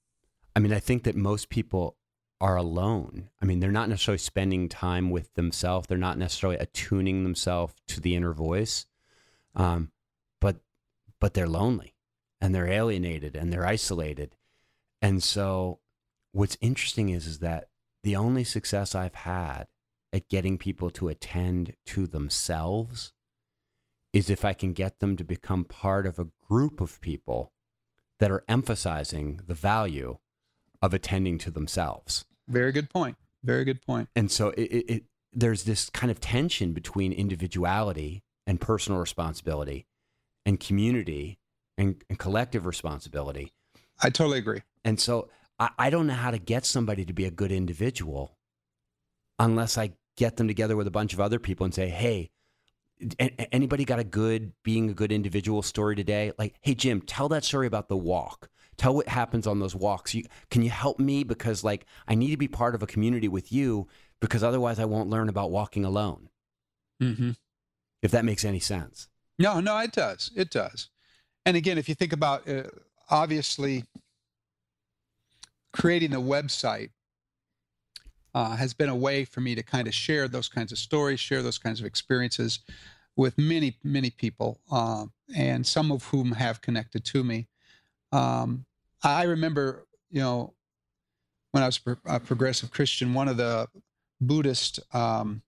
[SPEAKER 1] I mean, I think that most people are alone. I mean, they're not necessarily spending time with themselves. They're not necessarily attuning themselves to the inner voice. Um, but but they're lonely and they're alienated and they're isolated. And so what's interesting is is that the only success I've had at getting people to attend to themselves is if I can get them to become part of a group of people that are emphasizing the value of attending to themselves.
[SPEAKER 3] Very good point. Very good point.
[SPEAKER 1] And so it, it, it, there's this kind of tension between individuality and personal responsibility and community and, and collective responsibility.
[SPEAKER 3] I totally agree.
[SPEAKER 1] And so I, I don't know how to get somebody to be a good individual unless I get them together with a bunch of other people and say, hey, anybody got a good being a good individual story today? Like, hey, Jim, tell that story about the walk. Tell what happens on those walks. You, can you help me? Because, like, I need to be part of a community with you because otherwise I won't learn about walking alone.
[SPEAKER 3] Mm-hmm.
[SPEAKER 1] If that makes any sense.
[SPEAKER 3] No, no, it does. It does. And again, if you think about uh, obviously creating a website uh, has been a way for me to kind of share those kinds of stories, share those kinds of experiences with many, many people, uh, and some of whom have connected to me. Um, I remember, you know, when I was a progressive Christian, one of the Buddhist um,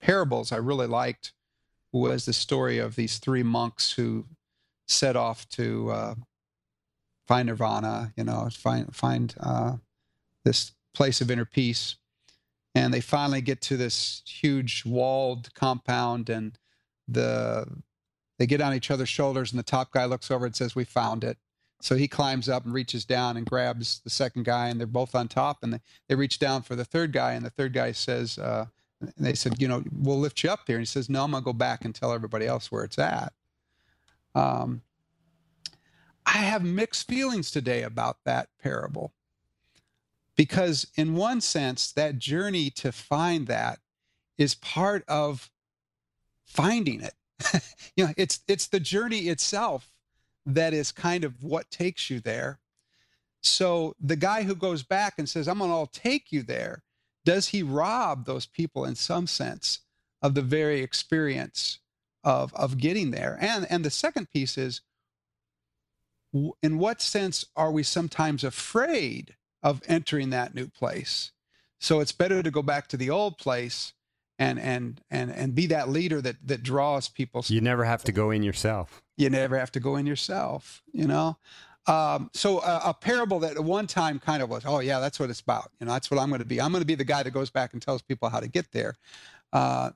[SPEAKER 3] parables I really liked was the story of these three monks who set off to uh, find nirvana, you know, find find uh, this place of inner peace. And they finally get to this huge walled compound, and the they get on each other's shoulders, and the top guy looks over and says, "We found it." So he climbs up and reaches down and grabs the second guy, and they're both on top. And they, they reach down for the third guy, and the third guy says, uh, "They said, you know, we'll lift you up there." And he says, "No, I'm gonna go back and tell everybody else where it's at." Um, I have mixed feelings today about that parable because, in one sense, that journey to find that is part of finding it. you know, it's it's the journey itself that is kind of what takes you there. So the guy who goes back and says, "I'm going to all take you there," does he rob those people in some sense of the very experience of of getting there? And and the second piece is in what sense are we sometimes afraid of entering that new place? So it's better to go back to the old place and and and and be that leader that that draws people.
[SPEAKER 1] You never have to go in yourself.
[SPEAKER 3] You never have to go in yourself. You know. Um, so a, a, parable that at one time kind of was, oh yeah, that's what it's about. You know, that's what I'm going to be. I'm going to be the guy that goes back and tells people how to get there. Uh,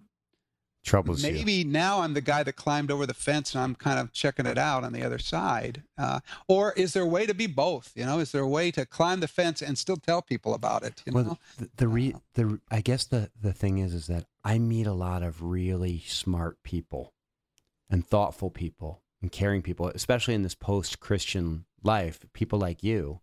[SPEAKER 1] troubles
[SPEAKER 3] maybe
[SPEAKER 1] you.
[SPEAKER 3] now i'm the guy that climbed over the fence and i'm kind of checking it out on the other side uh, or is there a way to be both you know is there a way to climb the fence and still tell people about it you
[SPEAKER 1] well,
[SPEAKER 3] know
[SPEAKER 1] the, the re the i guess the the thing is is that i meet a lot of really smart people and thoughtful people and caring people especially in this post-christian life people like you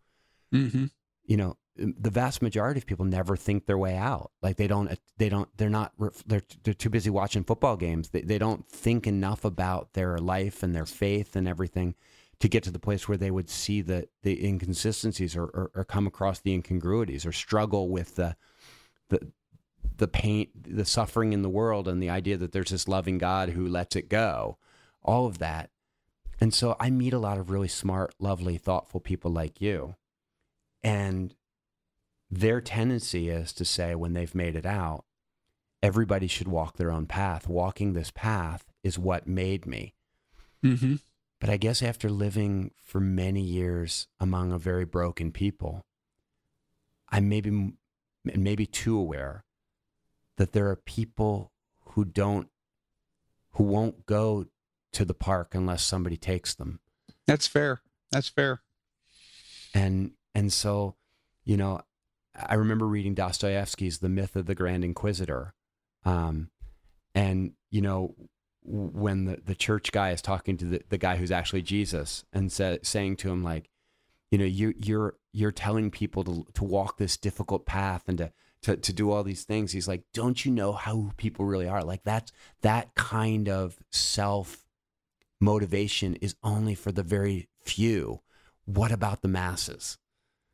[SPEAKER 3] mm-hmm.
[SPEAKER 1] you know the vast majority of people never think their way out. Like they don't, uh, they don't, they're not, they're, they're too busy watching football games. They, they don't think enough about their life and their faith and everything to get to the place where they would see the, the inconsistencies or, or, or come across the incongruities or struggle with the, the, the pain, the suffering in the world and the idea that there's this loving God who lets it go, all of that. And so I meet a lot of really smart, lovely, thoughtful people like you. And their tendency is to say when they've made it out, everybody should walk their own path. Walking this path is what made me.
[SPEAKER 3] Mm-hmm.
[SPEAKER 1] But I guess after living for many years among a very broken people, I'm maybe maybe too aware that there are people who don't who won't go to the park unless somebody takes them.
[SPEAKER 3] That's fair. That's fair.
[SPEAKER 1] And and so, you know, I remember reading Dostoevsky's The Myth of the Grand Inquisitor. Um, and, you know, when the, the church guy is talking to the, the guy who's actually Jesus and sa- saying to him, like, you know, you, you're, you're telling people to, to walk this difficult path and to, to, to do all these things. He's like, don't you know how people really are? Like that's, that kind of self motivation is only for the very few. What about the masses?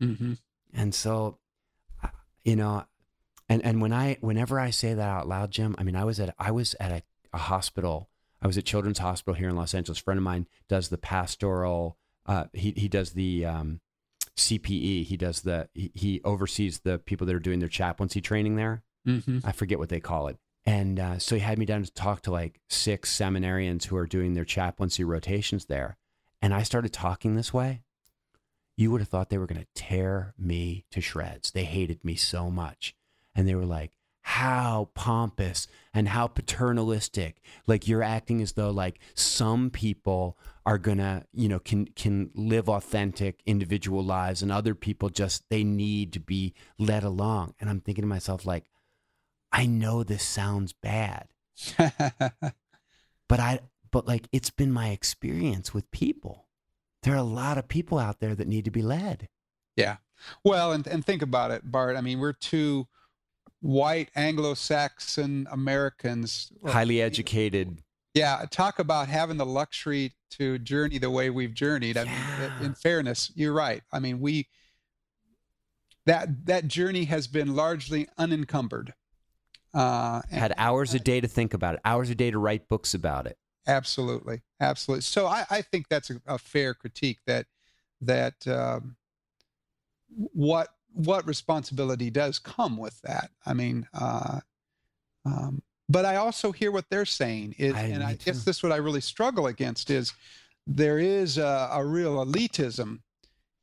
[SPEAKER 3] Mm-hmm.
[SPEAKER 1] And so, you know, and and when I whenever I say that out loud, Jim, I mean, I was at I was at a, a hospital. I was at Children's Hospital here in Los Angeles. A friend of mine does the pastoral. Uh, he he does the um, CPE. He does the he, he oversees the people that are doing their chaplaincy training there.
[SPEAKER 3] Mm-hmm.
[SPEAKER 1] I forget what they call it. And uh, so he had me down to talk to like six seminarians who are doing their chaplaincy rotations there. And I started talking this way. You would have thought they were going to tear me to shreds. They hated me so much. And they were like, how pompous and how paternalistic. Like you're acting as though like some people are gonna, you know, can can live authentic individual lives and other people just they need to be led along. And I'm thinking to myself, like, I know this sounds bad, but I but like it's been my experience with people. There are a lot of people out there that need to be led.
[SPEAKER 3] Yeah. Well, and and think about it, Bart. I mean, we're two white Anglo-Saxon Americans,
[SPEAKER 1] highly educated.
[SPEAKER 3] Yeah, talk about having the luxury to journey the way we've journeyed. I
[SPEAKER 1] Yeah.
[SPEAKER 3] mean, in fairness, you're right. I mean, we that that journey has been largely unencumbered. Uh, and-
[SPEAKER 1] Had hours a day to think about it, hours a day to write books about it.
[SPEAKER 3] Absolutely, absolutely. So I, I think that's a, a fair critique that that um, what what responsibility does come with that. I mean, uh, um, but I also hear what they're saying is,
[SPEAKER 1] I-
[SPEAKER 3] and I guess this is what I really struggle against is there is a, a real elitism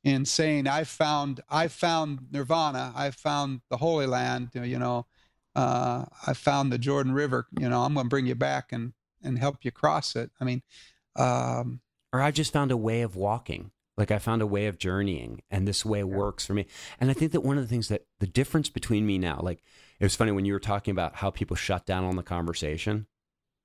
[SPEAKER 3] in saying I found I found Nirvana, I found the Holy Land, you know, uh, I found the Jordan River, you know, I'm going to bring you back and and help you cross it. I mean, um,
[SPEAKER 1] or I've just found a way of walking. Like I found a way of journeying, and this way works for me. And I think that one of the things that the difference between me now, like it was funny when you were talking about how people shut down on the conversation.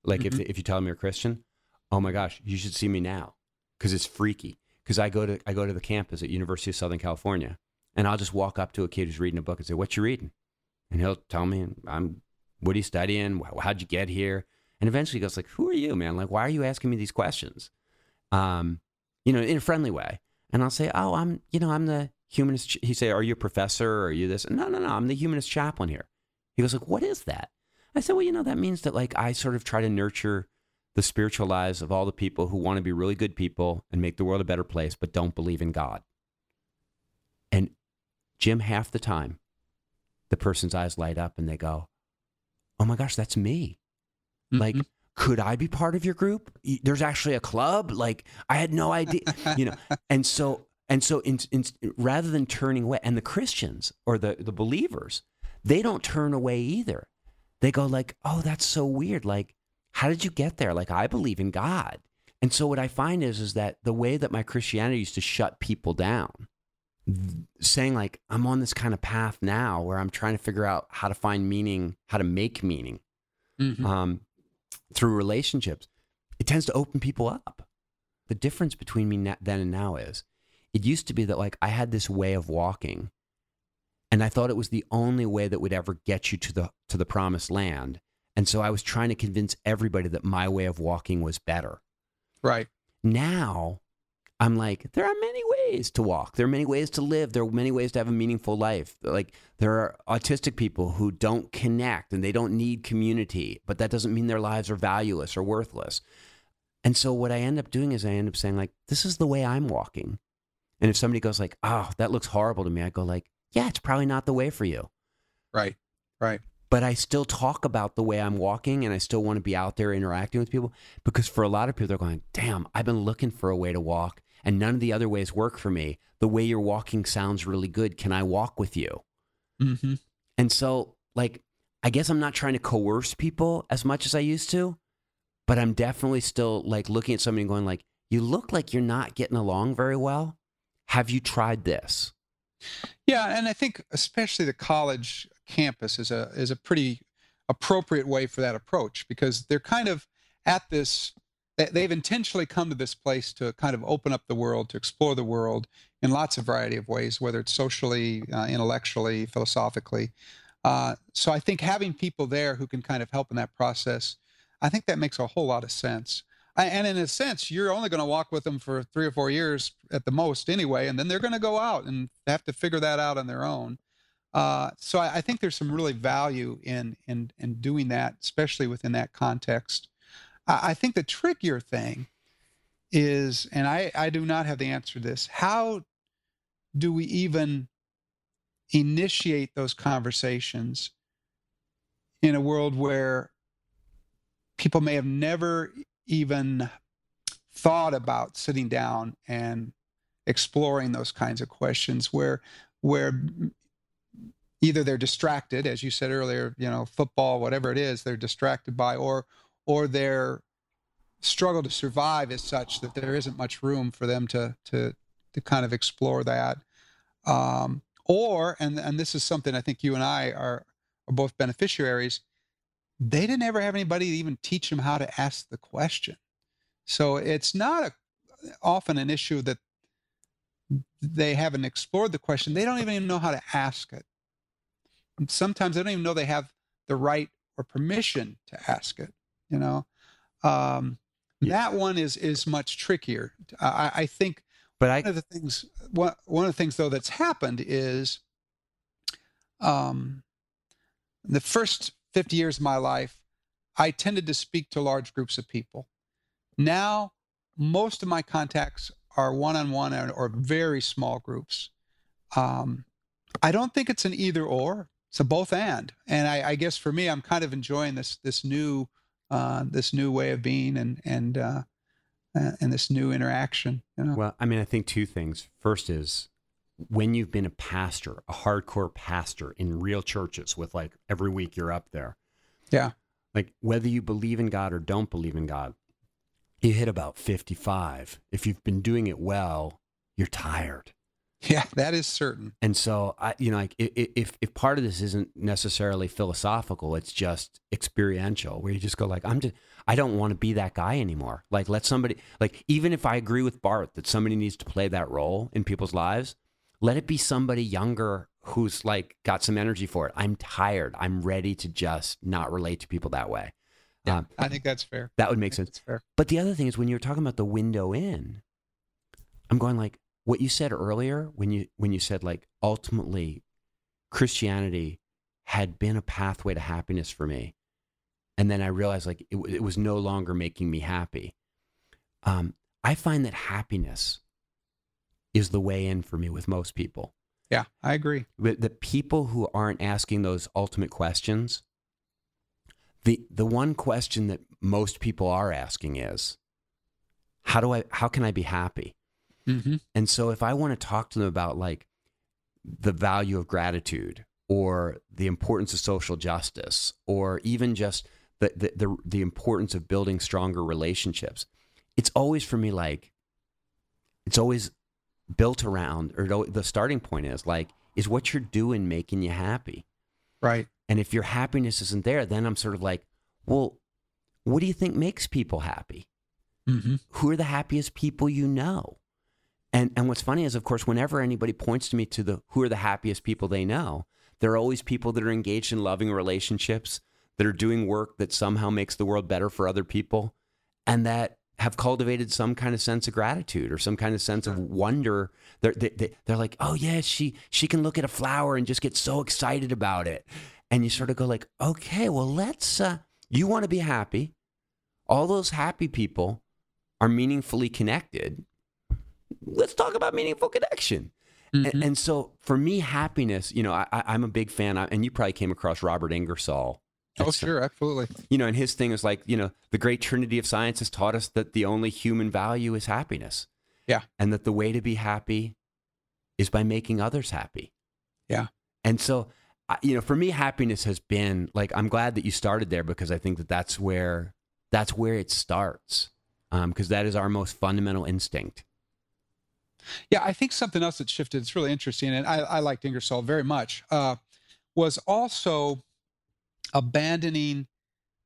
[SPEAKER 1] Like if if you tell them you're a Christian, oh my gosh, you should see me now because it's freaky. Because I go to I go to the campus at University of Southern California, and I'll just walk up to a kid who's reading a book and say, "What you reading?" And he'll tell me, "I'm what are you studying? How'd you get here?" And eventually he goes like, "Who are you, man? Like, why are you asking me these questions?" Um, you know, in a friendly way. And I'll say, "Oh, I'm, you know, I'm the humanist." ch-" He say, "Are you a professor? Or are you this?" No, no, no. I'm the humanist chaplain here. He goes like, "What is that?" I said, "Well, you know, that means that like I sort of try to nurture the spiritual lives of all the people who want to be really good people and make the world a better place, but don't believe in God." And Jim, half the time, the person's eyes light up and they go, "Oh my gosh, that's me." Like,
[SPEAKER 3] mhm.
[SPEAKER 1] could I be part of your group? There's actually a club. Like, I had no idea, you know. And so, and so, in, in, rather than turning away, and the Christians or the the believers, they don't turn away either. They go like, "Oh, that's so weird. Like, how did you get there? Like, I believe in God." And so, what I find is, is that the way that my Christianity used to shut people down, saying like, "I'm on this kind of path now where I'm trying to figure out how to find meaning, how to make meaning."
[SPEAKER 3] Mhm.
[SPEAKER 1] um, through relationships, it tends to open people up. The difference between me then and now is it used to be that like I had this way of walking and I thought it was the only way that would ever get you to the to the promised land. And so I was trying to convince everybody that my way of walking was better.
[SPEAKER 3] right.
[SPEAKER 1] Now I'm like, there are many ways to walk. There are many ways to live. There are many ways to have a meaningful life. Like there are autistic people who don't connect and they don't need community, but that doesn't mean their lives are valueless or worthless. And so what I end up doing is I end up saying like, this is the way I'm walking. And if somebody goes like, oh, that looks horrible to me, I go like, yeah, it's probably not the way for you
[SPEAKER 3] Right. Right.
[SPEAKER 1] but I still talk about the way I'm walking and I still want to be out there interacting with people because for a lot of people, they're going, damn, I've been looking for a way to walk and none of the other ways work for me. The way you're walking sounds really good. Can I walk with you?
[SPEAKER 3] Mm-hmm.
[SPEAKER 1] And so, like, I guess I'm not trying to coerce people as much as I used to, but I'm definitely still like looking at somebody and going like, you look like you're not getting along very well. Have you tried this?
[SPEAKER 3] Yeah, and I think especially the college campus is a is a pretty appropriate way for that approach because they're kind of at this they've intentionally come to this place to kind of open up the world to explore the world in lots of variety of ways whether it's socially uh, intellectually philosophically. Uh, so i think having people there who can kind of help in that process i think that makes a whole lot of sense. And in a sense you're only going to walk with them for three or four years at the most anyway and then they're going to go out and have to figure that out on their own. Uh, so I, I, think there's some really value in in in doing that especially within that context I, think the trickier thing is and I, I do not have the answer to this how do we even initiate those conversations in a world where people may have never even thought about sitting down and exploring those kinds of questions where where either they're distracted as you said earlier you know football whatever it is they're distracted by or or their struggle to survive is such that there isn't much room for them to to to kind of explore that um, or and and this is something i think you and i are, are both beneficiaries they didn't ever have anybody to even teach them how to ask the question. So it's not a, often an issue that they haven't explored the question. They don't even know how to ask it. Sometimes they don't even know they have the right or permission to ask it. You know, um, yeah. that one is is much trickier. I, I think. But I, one of the things one, one of the things though that's happened is, um, the first 50 years of my life, I tended to speak to large groups of people. Now, most of my contacts are one on one or very small groups. Um, I don't think it's an either or. It's a both and. And I, I guess for me, I'm kind of enjoying this this new uh, this new way of being and and uh, uh and this new interaction.
[SPEAKER 1] You know? Well, I mean, I think two things. First is when you've been a pastor, a hardcore pastor in real churches with like every week you're up there.
[SPEAKER 3] Yeah.
[SPEAKER 1] Like whether you believe in God or don't believe in God, you hit about 55. If you've been doing it well, you're tired.
[SPEAKER 3] Yeah, that is certain.
[SPEAKER 1] And so I, you know, like if if part of this isn't necessarily philosophical, it's just experiential, where you just go like, I'm just, I don't want to be that guy anymore. Like, let somebody, like, even if I agree with Bart that somebody needs to play that role in people's lives, let it be somebody younger who's like got some energy for it. I'm tired. I'm ready to just not relate to people that way.
[SPEAKER 3] Yeah, um, I think that's fair.
[SPEAKER 1] That would make sense.
[SPEAKER 3] fair.
[SPEAKER 1] But the other thing is when you're talking about the window in, I'm going like what you said earlier when you when you said like ultimately Christianity had been a pathway to happiness for me, and then I realized like it, it was no longer making me happy. Um, I find that happiness is the way in for me with most people.
[SPEAKER 3] Yeah, I agree.
[SPEAKER 1] But the people who aren't asking those ultimate questions, the the one question that most people are asking is, how do I how can I be happy? Mm-hmm. And so if I want to talk to them about like the value of gratitude or the importance of social justice or even just the, the, the, the importance of building stronger relationships, it's always for me like, it's always built around, or the starting point is like, is what you're doing making you happy?
[SPEAKER 3] Right.
[SPEAKER 1] And if your happiness isn't there, then I'm sort of like, well, what do you think makes people happy? Mm-hmm. Who are the happiest people you know? And and what's funny is, of course, whenever anybody points to me to the who are the happiest people they know, there are always people that are engaged in loving relationships, that are doing work that somehow makes the world better for other people, and that have cultivated some kind of sense of gratitude or some kind of sense of wonder. They're, they, they're like, oh yeah, she she can look at a flower and just get so excited about it, and you sort of go like, okay, well let's. Uh, you want to be happy. All those happy people are meaningfully connected. Let's talk about meaningful connection. Mm-hmm. And, and, so for me, happiness, you know, I, am a big fan, and you probably came across Robert Ingersoll
[SPEAKER 3] Oh, sure, absolutely.
[SPEAKER 1] You know, and his thing is like, you know, the great trinity of science has taught us that the only human value is happiness.
[SPEAKER 3] Yeah.
[SPEAKER 1] And that the way to be happy is by making others happy.
[SPEAKER 3] Yeah.
[SPEAKER 1] And so, you know, for me, happiness has been like, I'm glad that you started there because I think that that's where, that's where it starts. Um, cause that is our most fundamental instinct.
[SPEAKER 3] Yeah, I think something else that shifted, it's really interesting, and I, I liked Ingersoll very much, uh, was also abandoning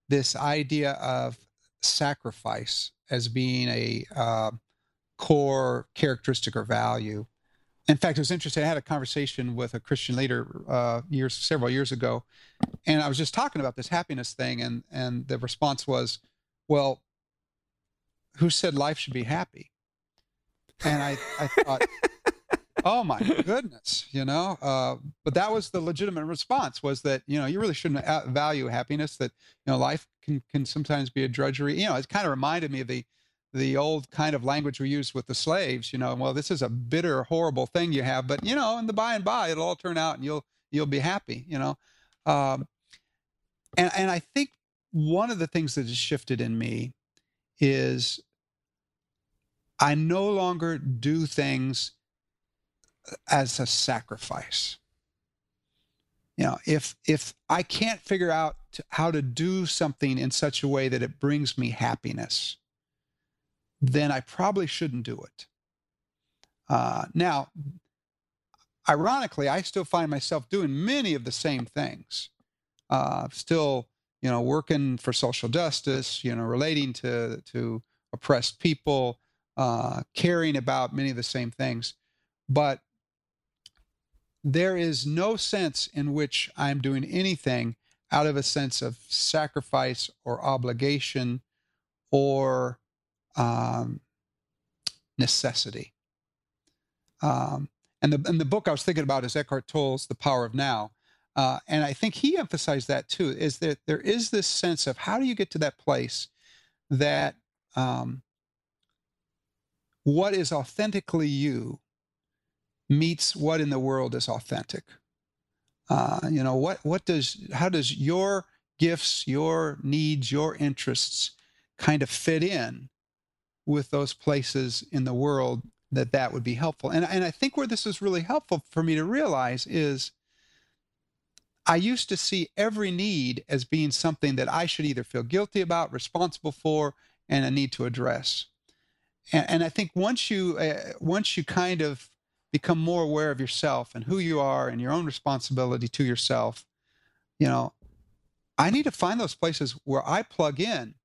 [SPEAKER 3] this idea of sacrifice as being a uh, core characteristic or value. In fact, it was interesting. I had a conversation with a Christian leader uh, years, several years ago, and I was just talking about this happiness thing, and and the response was, "Well, who said life should be happy?" And I, I thought, oh my goodness, you know. Uh, but that was the legitimate response was that you know you really shouldn't value happiness. That you know life can can sometimes be a drudgery. You know, it kind of reminded me of the the old kind of language we used with the slaves. You know, well, this is a bitter, horrible thing you have, but you know, in the by and by, it'll all turn out, and you'll you'll be happy. You know, um, and and I think one of the things that has shifted in me is I no longer do things as a sacrifice. You know, if if I can't figure out how to do something in such a way that it brings me happiness, then I probably shouldn't do it. Uh, now, ironically, I still find myself doing many of the same things. Uh, still, you know, working for social justice, you know, relating to to oppressed people, uh, caring about many of the same things. But there is no sense in which I'm doing anything out of a sense of sacrifice or obligation or um, necessity. Um, and the and the book I was thinking about is Eckhart Tolle's The Power of Now, uh, and I think he emphasized that too. Is that there is this sense of how do you get to that place that um, what is authentically you meets what in the world is authentic. Uh, you know what what does how does your gifts, your needs, your interests kind of fit in with those places in the world that that would be helpful. And and I think where this is really helpful for me to realize is I used to see every need as being something that I should either feel guilty about, responsible for, and a need to address and, and I think once you uh, once you kind of become more aware of yourself and who you are and your own responsibility to yourself, you know, I need to find those places where I plug in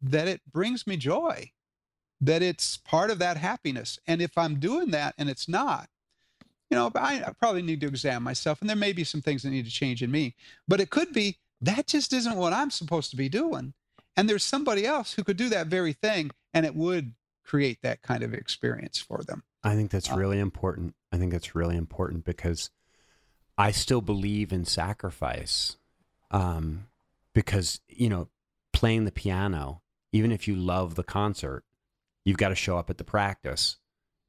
[SPEAKER 3] that it brings me joy, that it's part of that happiness. And if I'm doing that and it's not, you know, I, I probably need to examine myself. And there may be some things that need to change in me, but it could be that just isn't what I'm supposed to be doing. And there's somebody else who could do that very thing and it would create that kind of experience for them.
[SPEAKER 1] I think that's uh, really important. I think that's really important because I still believe in sacrifice. Um, because, you know, playing the piano, even if you love the concert, you've got to show up at the practice.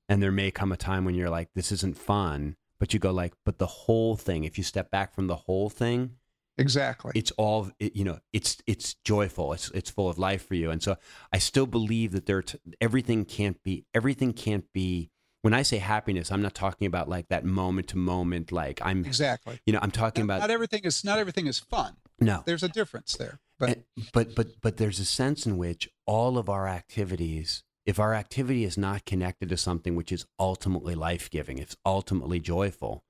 [SPEAKER 1] And there may come a time when you're like, this isn't fun. But you go like, but the whole thing, if you step back from the whole thing,
[SPEAKER 3] Exactly.
[SPEAKER 1] It's all it, you know. It's it's joyful. It's it's full of life for you. And so I still believe that there t- everything can't be everything can't be. When I say happiness, I'm not talking about like that moment to moment. Like I'm
[SPEAKER 3] exactly.
[SPEAKER 1] You know, I'm talking
[SPEAKER 3] not,
[SPEAKER 1] about
[SPEAKER 3] not everything is not everything is fun.
[SPEAKER 1] No,
[SPEAKER 3] there's a difference there. But
[SPEAKER 1] and, but but but there's a sense in which all of our activities if our activity is not connected to something which is ultimately life giving, it's ultimately joyful,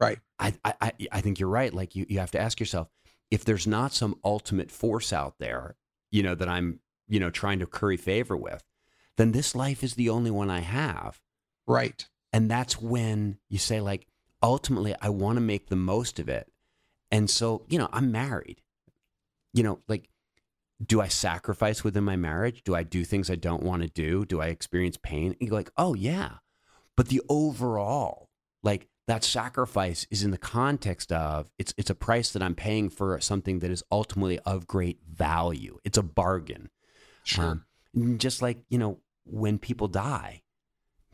[SPEAKER 3] Right.
[SPEAKER 1] I, I, I think you're right. Like you, you have to ask yourself if there's not some ultimate force out there, you know, that I'm, you know, trying to curry favor with, then this life is the only one I have.
[SPEAKER 3] Right.
[SPEAKER 1] And that's when you say, like, ultimately, I want to make the most of it. And so, you know, I'm married. You know, like, do I sacrifice within my marriage? Do I do things I don't want to do? Do I experience pain? And you're like, oh, yeah. But the overall, like, that sacrifice is in the context of it's it's a price that I'm paying for something that is ultimately of great value. It's a bargain.
[SPEAKER 3] Sure.
[SPEAKER 1] Um, just like you know when people die,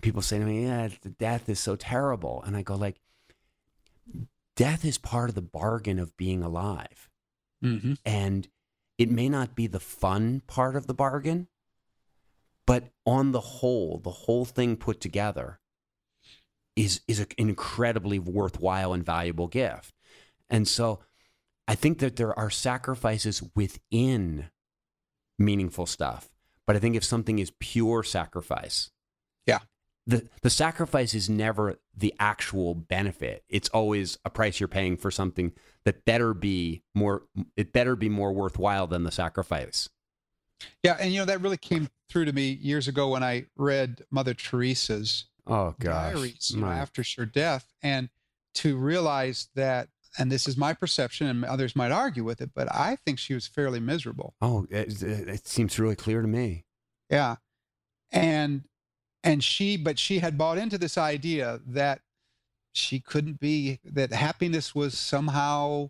[SPEAKER 1] people say to me, "Yeah, death is so terrible," and I go like, "Death is part of the bargain of being alive,
[SPEAKER 3] mm-hmm.
[SPEAKER 1] and it may not be the fun part of the bargain." But on the whole, the whole thing put together, is is an incredibly worthwhile and valuable gift. And so I think that there are sacrifices within meaningful stuff. But I think if something is pure sacrifice,
[SPEAKER 3] yeah,
[SPEAKER 1] the the sacrifice is never the actual benefit. It's always a price you're paying for something that better be more it better be more worthwhile than the sacrifice.
[SPEAKER 3] Yeah, and you know that really came through to me years ago when I read Mother Teresa's
[SPEAKER 1] oh gosh.
[SPEAKER 3] diaries you know, after her death, and to realize that, and this is my perception, and others might argue with it, but I think she was fairly miserable.
[SPEAKER 1] Oh, it, it seems really clear to me.
[SPEAKER 3] Yeah, and and she, but she had bought into this idea that she couldn't be that happiness was somehow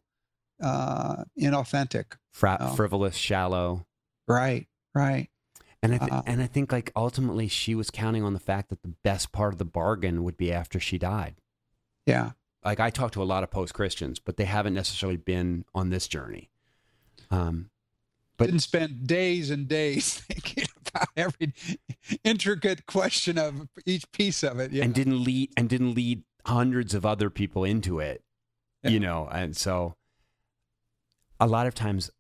[SPEAKER 3] uh inauthentic.
[SPEAKER 1] Fra- frivolous shallow.
[SPEAKER 3] Right right
[SPEAKER 1] and I th- uh, and I think like ultimately she was counting on the fact that the best part of the bargain would be after she died.
[SPEAKER 3] Yeah.
[SPEAKER 1] Like I talk to a lot of post Christians, but they haven't necessarily been on this journey. Um,
[SPEAKER 3] but didn't spend days and days thinking about every intricate question of each piece of it.
[SPEAKER 1] Yeah. And didn't lead and didn't lead hundreds of other people into it. Yeah. You know, and so a lot of times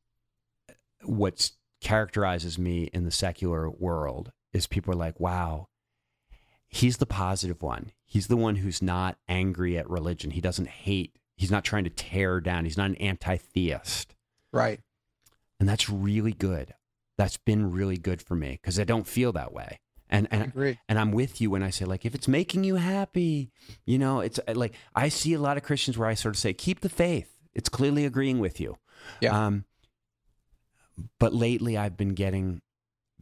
[SPEAKER 1] what's characterizes me in the secular world is people are like, wow, he's the positive one. He's the one who's not angry at religion. He doesn't hate. He's not trying to tear down. He's not an anti theist.
[SPEAKER 3] Right.
[SPEAKER 1] And that's really good. That's been really good for me because I don't feel that way. And and and I'm with you when I say like if it's making you happy, you know, it's uh, like I see a lot of Christians where I sort of say keep the faith. It's clearly agreeing with you.
[SPEAKER 3] Yeah. Um,
[SPEAKER 1] but lately I've been getting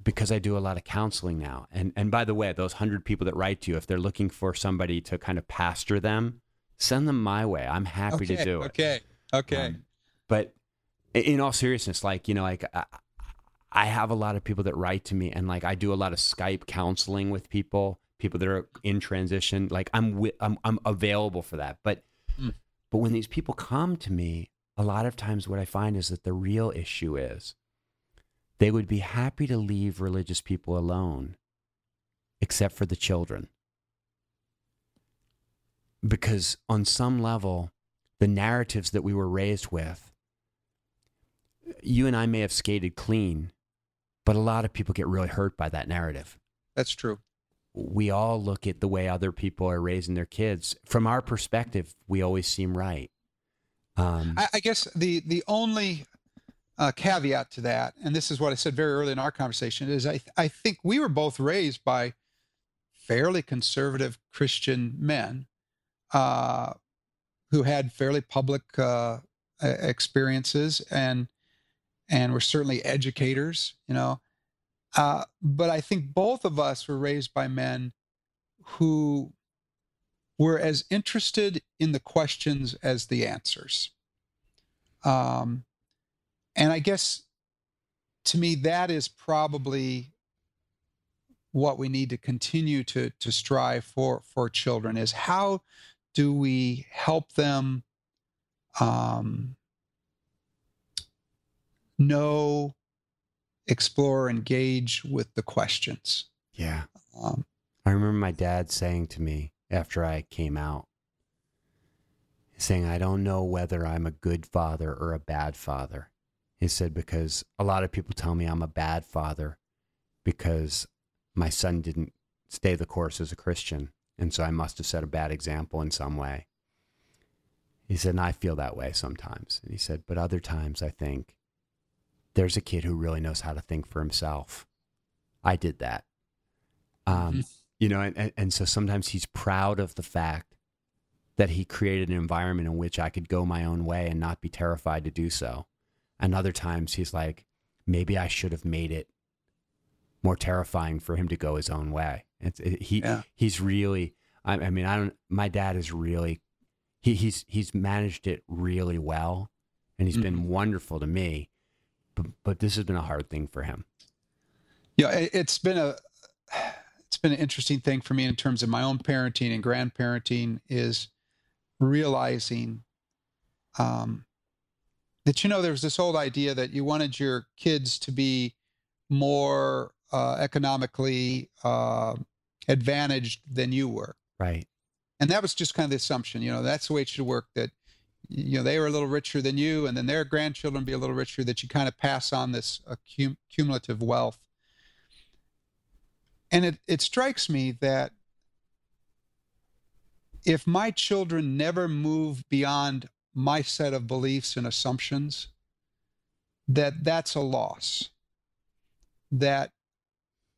[SPEAKER 1] because I do a lot of counseling now. And and by the way, those hundred people that write to you, if they're looking for somebody to kind of pastor them, send them my way. I'm happy
[SPEAKER 3] okay,
[SPEAKER 1] to do it.
[SPEAKER 3] Okay. Okay. Um,
[SPEAKER 1] but in all seriousness, like you know, like I, I have a lot of people that write to me, and like I do a lot of Skype counseling with people, people that are in transition. Like I'm wi- I'm I'm available for that. But mm. but when these people come to me, a lot of times what I find is that the real issue is they would be happy to leave religious people alone, except for the children. Because on some level, the narratives that we were raised with, you and I may have skated clean, but a lot of people get really hurt by that narrative.
[SPEAKER 3] That's true.
[SPEAKER 1] We all look at the way other people are raising their kids. From our perspective, we always seem right.
[SPEAKER 3] Um, I, I, guess the the only uh, caveat to that, and this is what I said very early in our conversation, is I, I think we were both raised by fairly conservative Christian men uh, who had fairly public uh, experiences and and were certainly educators, you know. Uh, but I think both of us were raised by men who were as interested in the questions as the answers. Um, and I guess to me, that is probably what we need to continue to, to strive for for children is how do we help them um, know, explore, engage with the questions.
[SPEAKER 1] Yeah. Um, I remember my dad saying to me after I came out, saying, I don't know whether I'm a good father or a bad father. He said, because a lot of people tell me I'm a bad father because my son didn't stay the course as a Christian. And so I must have set a bad example in some way. He said, and I feel that way sometimes. And he said, but other times I think there's a kid who really knows how to think for himself. I did that. Um, mm-hmm. You know, and, and so sometimes he's proud of the fact that he created an environment in which I could go my own way and not be terrified to do so. And other times he's like, maybe I should have made it more terrifying for him to go his own way. It's, it, he yeah. he's really. I, I, mean, I don't. My dad is really. He, he's he's managed it really well, and he's mm-hmm. been wonderful to me. But but this has been a hard thing for him.
[SPEAKER 3] Yeah, it's been a it's been an interesting thing for me in terms of my own parenting and grandparenting is realizing um, that you know there's this old idea that you wanted your kids to be more uh, economically uh, advantaged than you were?
[SPEAKER 1] Right.
[SPEAKER 3] And that was just kind of the assumption you know that's the way it should work that you know they were a little richer than you and then their grandchildren be a little richer that you kind of pass on this accum- cumulative wealth. And it, it strikes me that if my children never move beyond my set of beliefs and assumptions, that that's a loss. That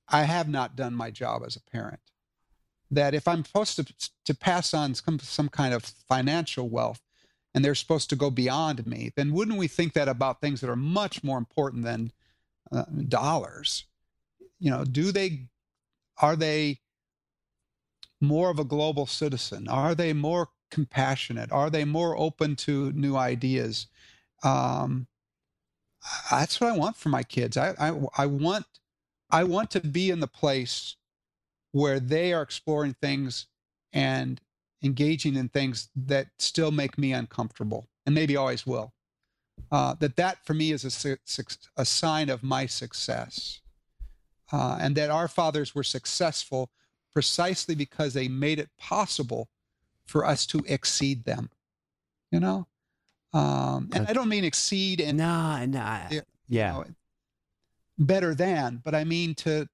[SPEAKER 3] I have not done my job as a parent. That if I'm supposed to, to pass on some, some kind of financial wealth and they're supposed to go beyond me, then wouldn't we think that about things that are much more important than uh, dollars? You know, do they, are they more of a global citizen? Are they more compassionate? Are they more open to new ideas? Um, that's what I want for my kids. I, I, I want I want to be in the place where they are exploring things and engaging in things that still make me uncomfortable and maybe always will. Uh, that that for me is a, a sign of my success, uh, and that our fathers were successful precisely because they made it possible for us to exceed them. You know, um, and I don't mean exceed and
[SPEAKER 1] no, no, yeah, you know,
[SPEAKER 3] better than, but I mean to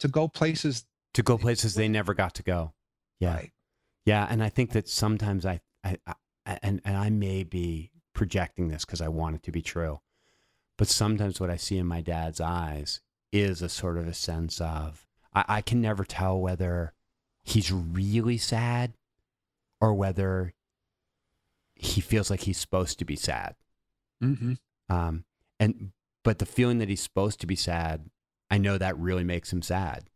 [SPEAKER 3] to go places
[SPEAKER 1] to go places they never got to go. Yeah,
[SPEAKER 3] right.
[SPEAKER 1] yeah, and I think that sometimes I, I, I and and I may be projecting this because I want it to be true, but sometimes what I see in my dad's eyes is a sort of a sense of I, I can never tell whether he's really sad or whether he feels like he's supposed to be sad.
[SPEAKER 3] Mm-hmm.
[SPEAKER 1] Um, and but the feeling that he's supposed to be sad, I know that really makes him sad.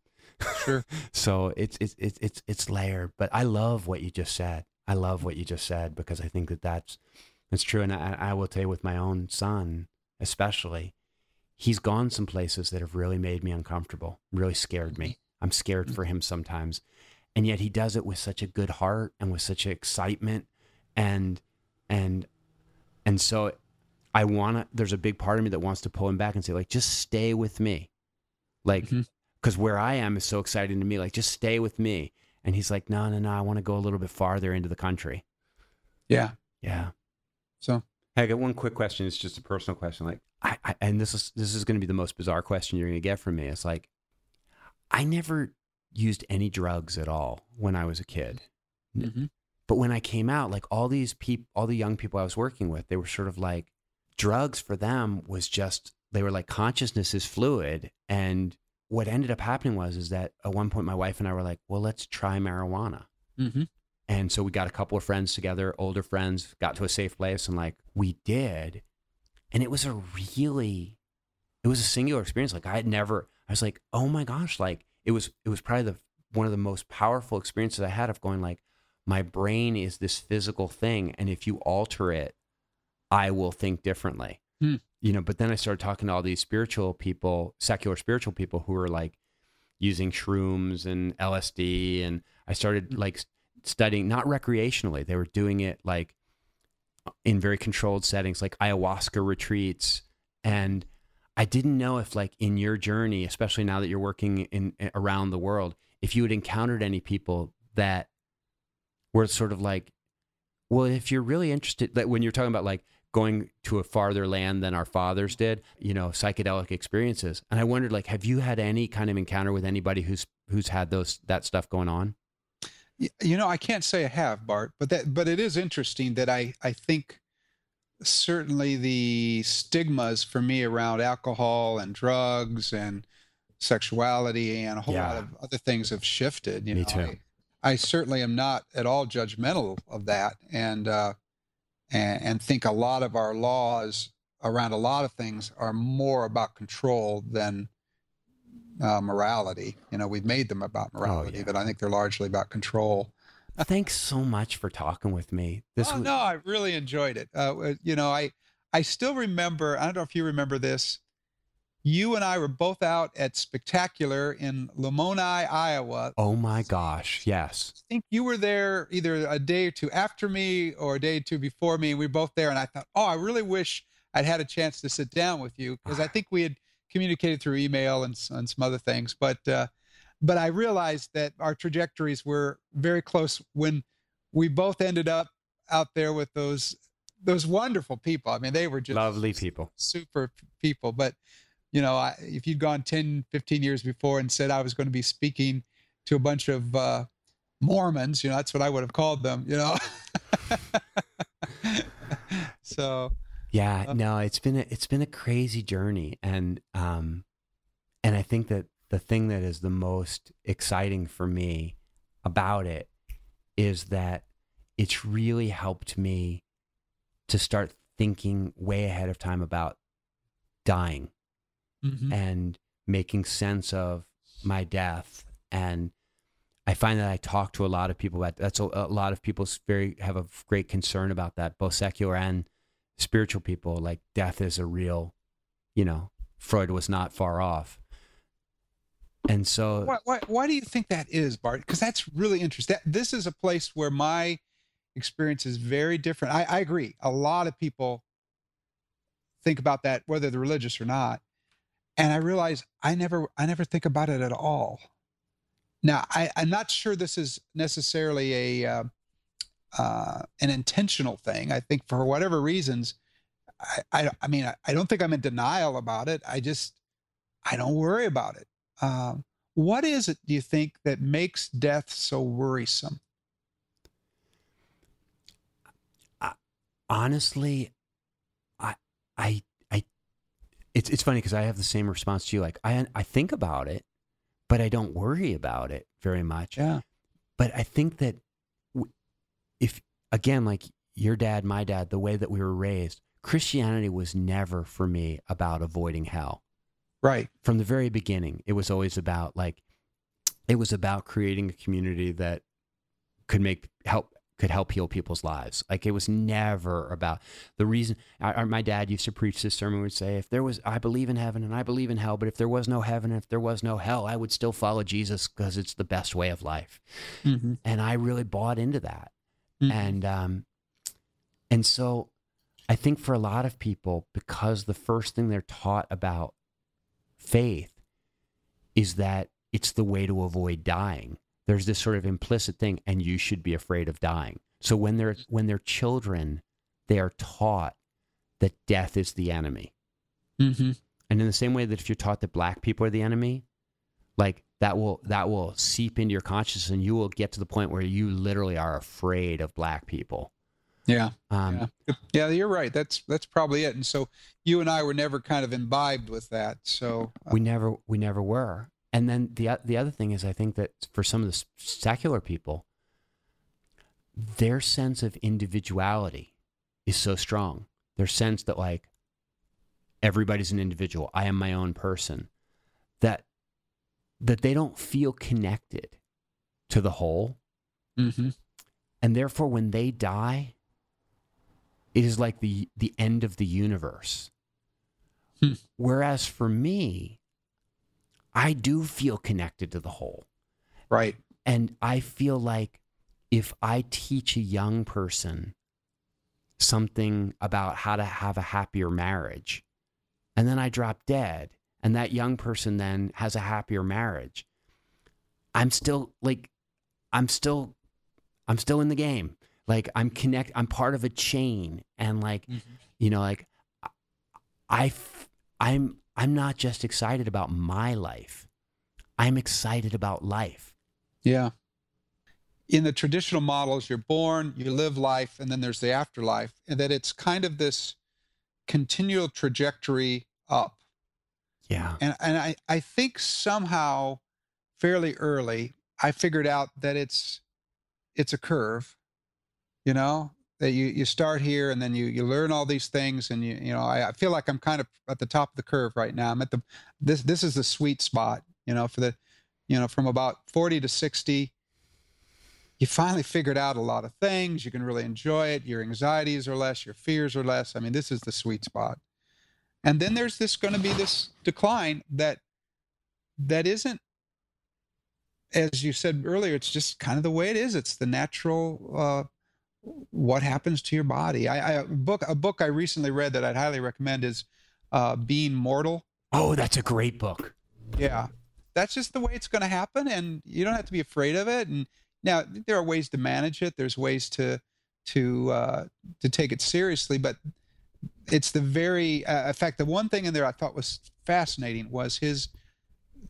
[SPEAKER 3] Sure.
[SPEAKER 1] so it's it's it's it's it's layered. But I love what you just said. I love what you just said because I think that that's that's true. And I, I will tell you, with my own son, especially, he's gone some places that have really made me uncomfortable, really scared me. I'm scared for him sometimes. And yet he does it with such a good heart and with such excitement and and and so I want to there's a big part of me that wants to pull him back and say like just stay with me. Like mm-hmm. cuz where I am is so exciting to me like just stay with me. And he's like no no no I want to go a little bit farther into the country.
[SPEAKER 3] Yeah.
[SPEAKER 1] Yeah.
[SPEAKER 3] So
[SPEAKER 1] Hey, I got one quick question. It's just a personal question. Like, I, I and this is this is going to be the most bizarre question you're going to get from me. It's like, I never used any drugs at all when I was a kid.
[SPEAKER 3] Mm-hmm.
[SPEAKER 1] But when I came out, like all these people, all the young people I was working with, they were sort of like, drugs for them was just, they were like, consciousness is fluid. And what ended up happening was, is that at one point, my wife and I were like, well, let's try marijuana.
[SPEAKER 3] Mm-hmm.
[SPEAKER 1] And so we got a couple of friends together, older friends, got to a safe place, and like we did. And it was a really, it was a singular experience. Like I had never, I was like, oh my gosh, like it was, it was probably the one of the most powerful experiences I had of going like, my brain is this physical thing and if you alter it i will think differently
[SPEAKER 3] hmm.
[SPEAKER 1] you know but then i started talking to all these spiritual people secular spiritual people who were like using shrooms and lsd and i started hmm. like studying not recreationally they were doing it like in very controlled settings like ayahuasca retreats and i didn't know if like in your journey especially now that you're working in eh, around the world if you had encountered any people that were sort of like, well, if you're really interested, like when you're talking about like going to a farther land than our fathers did, you know, psychedelic experiences. And I wondered, like, have you had any kind of encounter with anybody who's who's had those that stuff going on?
[SPEAKER 3] You know, I can't say I have, Bart, but that but it is interesting that I I think certainly the stigmas for me around alcohol and drugs and sexuality and a whole yeah. lot of other things have shifted. You
[SPEAKER 1] me
[SPEAKER 3] know,
[SPEAKER 1] too.
[SPEAKER 3] I, I certainly am not at all judgmental of that, and uh, and, and think a lot of our laws around a lot of things are more about control than uh, morality. You know, we've made them about oh, morality, oh, yeah. but I think they're largely about control.
[SPEAKER 1] Thanks so much for talking with me.
[SPEAKER 3] This oh, was... no, I really enjoyed it. Uh, uh, you know, I I still remember. I don't know if you remember this you and I were both out at Spectacular in Lamoni, Iowa.
[SPEAKER 1] Oh my gosh, yes.
[SPEAKER 3] I think you were there either a day or two after me or a day or two before me. We were both there, and I thought, oh, I really wish I'd had a chance to sit down with you because I think we had communicated through email and, and some other things. But uh, but I realized that our trajectories were very close when we both ended up out there with those those wonderful people. I mean, they were just
[SPEAKER 1] lovely people,
[SPEAKER 3] super people. But you know, I, if you'd gone 10, 15 years before and said I was going to be speaking to a bunch of uh, Mormons. You know, that's what I would have called them. You know. so.
[SPEAKER 1] Yeah, uh, no, it's been a, it's been a crazy journey, and um, and I think that the thing that is the most exciting for me about it is that it's really helped me to start thinking way ahead of time about dying mm-hmm. and making sense of my death and I find that I talk to a lot of people about that's a, a lot of people very have a great concern about that both secular and spiritual people like death is a real you know Freud was not far off and so
[SPEAKER 3] why, why, why do you think that is Bart? Because that's really interesting that, this is a place where my experience is very different. I, I agree. A lot of people think about that whether they're religious or not. And i realize i never i never think about it at all. Now I, i'm not sure this is necessarily a uh, uh, an intentional thing. I think for whatever reasons i i, I mean I, I, don't think i'm in denial about it. I just i don't worry about it um, what is it do you think that makes death so worrisome
[SPEAKER 1] honestly I, I, it's it's funny because I have the same response to you. Like I I think about it, but I don't worry about it very much.
[SPEAKER 3] Yeah.
[SPEAKER 1] But I think that if again, like your dad, my dad, the way that we were raised, Christianity was never for me about avoiding hell.
[SPEAKER 3] Right.
[SPEAKER 1] From the very beginning, it was always about like, it was about creating a community that could make help could help heal people's lives. Like it was never about the reason. I, my dad used to preach this sermon. Would say, if there was, I believe in heaven and I believe in hell, but if there was no heaven, and if there was no hell, I would still follow Jesus because it's the best way of life. Mm-hmm. And I really bought into that. Mm-hmm. And um, and so, I think for a lot of people, because the first thing they're taught about faith is that it's the way to avoid dying. There's this sort of implicit thing and you should be afraid of dying. So when they're when they're children they are taught that death is the enemy. Mm-hmm. and in the same way that if you're taught that black people are the enemy like that will that will seep into your consciousness and you will get to the point where you literally are afraid of black people
[SPEAKER 3] yeah um, yeah. yeah you're right that's that's probably it and so you and i were never kind of imbibed with that so
[SPEAKER 1] uh, we never we never were and then the the other thing is, I think that for some of the secular people, their sense of individuality is so strong. Their sense that like everybody's an individual. I am my own person. That that they don't feel connected to the whole. Mm-hmm. And therefore, when they die, it is like the the end of the universe. Hmm. Whereas for me, I do feel connected to the whole.
[SPEAKER 3] Right.
[SPEAKER 1] And I feel like if I teach a young person something about how to have a happier marriage, and then I drop dead, and that young person then has a happier marriage, I'm still like, I'm still, I'm still in the game. Like I'm connect, I'm part of a chain, and like, mm-hmm. you know, like, I, I'm I'm not just excited about my life. I'm excited about life.
[SPEAKER 3] Yeah. In the traditional models, you're born, you live life, and then there's the afterlife, and that it's kind of this continual trajectory up.
[SPEAKER 1] Yeah.
[SPEAKER 3] And and I, I think somehow fairly early I figured out that it's it's a curve, you know, that you you start here and then you you learn all these things and you you know I, I, feel like I'm kind of at the top of the curve right now. I'm at the this this is the sweet spot, you know, for the you know from about 40 to 60 you finally figured out a lot of things. You can really enjoy it. Your anxieties are less, your fears are less. I mean, this is the sweet spot. And then there's this going to be this decline that that isn't as you said earlier, it's just kind of the way it is. It's the natural uh, what happens to your body. I, I, a book a book I recently read that I'd highly recommend is uh, Being Mortal.
[SPEAKER 1] Oh, that's a great book.
[SPEAKER 3] Yeah, that's just the way it's going to happen, and you don't have to be afraid of it. And now there are ways to manage it. There's ways to to uh, to take it seriously, but it's the very uh, in fact the one thing in there I thought was fascinating was his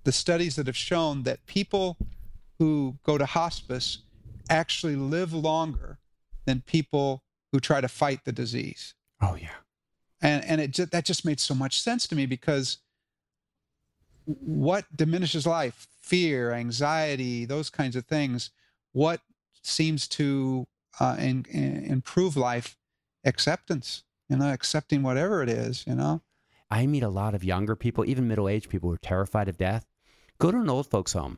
[SPEAKER 3] the studies that have shown that people who go to hospice actually live longer than people who try to fight the disease.
[SPEAKER 1] Oh yeah.
[SPEAKER 3] And and it just, that just made so much sense to me because what diminishes life? Fear, anxiety, those kinds of things. What seems to uh, in, in, improve life? Acceptance. You know, accepting whatever it is. You know.
[SPEAKER 1] I meet a lot of younger people, even middle-aged people, who are terrified of death. Go to an old folks' home.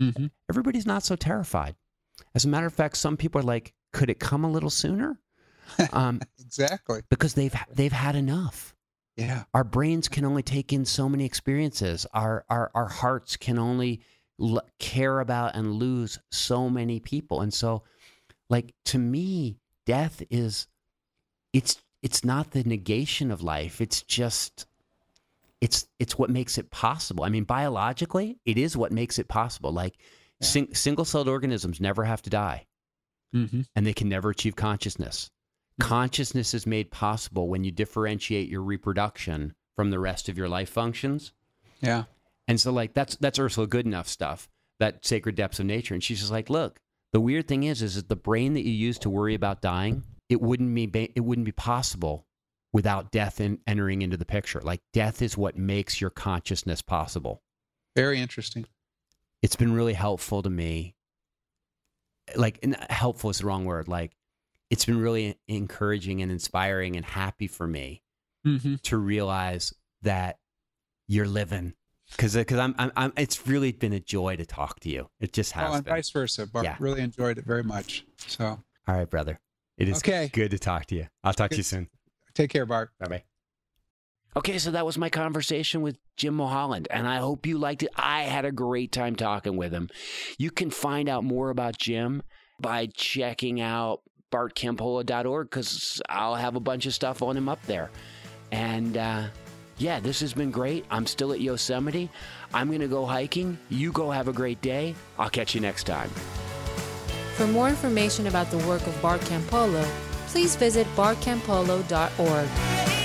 [SPEAKER 3] Mm-hmm.
[SPEAKER 1] Everybody's not so terrified. As a matter of fact, some people are like, "Could it come a little sooner?" Um,
[SPEAKER 3] exactly.
[SPEAKER 1] because they've they've had enough.
[SPEAKER 3] Yeah.
[SPEAKER 1] Our brains can only take in so many experiences. Our our our hearts can only l- care about and lose so many people. And so, like to me, death is it's it's not the negation of life. It's just it's it's what makes it possible. I mean, biologically, it is what makes it possible. Like
[SPEAKER 3] Yeah.
[SPEAKER 1] sing, single-celled organisms never have to die
[SPEAKER 3] Mm-hmm.
[SPEAKER 1] and they can never achieve consciousness.
[SPEAKER 3] Mm.
[SPEAKER 1] Consciousness is made possible when you differentiate your reproduction from the rest of your life functions.
[SPEAKER 3] Yeah.
[SPEAKER 1] And so, like that's that's Ursula Goodenough stuff, that sacred depths of nature. And she's just like, look, the weird thing is, is that the brain that you use to worry about dying, it wouldn't be it wouldn't be possible without death in, entering into the picture. Like death is what makes your consciousness possible.
[SPEAKER 3] Very interesting.
[SPEAKER 1] It's been really helpful to me. Like, helpful is the wrong word. Like, it's been really encouraging and inspiring and happy for me
[SPEAKER 3] Mm-hmm.
[SPEAKER 1] to realize that you're living. Because because I'm, I'm I'm it's really been a joy to talk to you. It just has
[SPEAKER 3] Oh, and
[SPEAKER 1] been.
[SPEAKER 3] vice versa. Bart
[SPEAKER 1] Yeah.
[SPEAKER 3] really enjoyed it very much. So
[SPEAKER 1] All right, brother. It is
[SPEAKER 3] Okay.
[SPEAKER 1] good to talk to you. I'll talk to you soon.
[SPEAKER 3] take care, Bart.
[SPEAKER 1] Bye bye. Okay, so that was my conversation with Jim Mulholland, and I hope you liked it. I had a great time talking with him. You can find out more about Jim by checking out bartcampola.org because I'll have a bunch of stuff on him up there. And uh, yeah, this has been great. I'm still at Yosemite. I'm going to go hiking. You go have a great day. I'll catch you next time.
[SPEAKER 2] For more information about the work of Bart Campolo, please visit bartcampolo.org.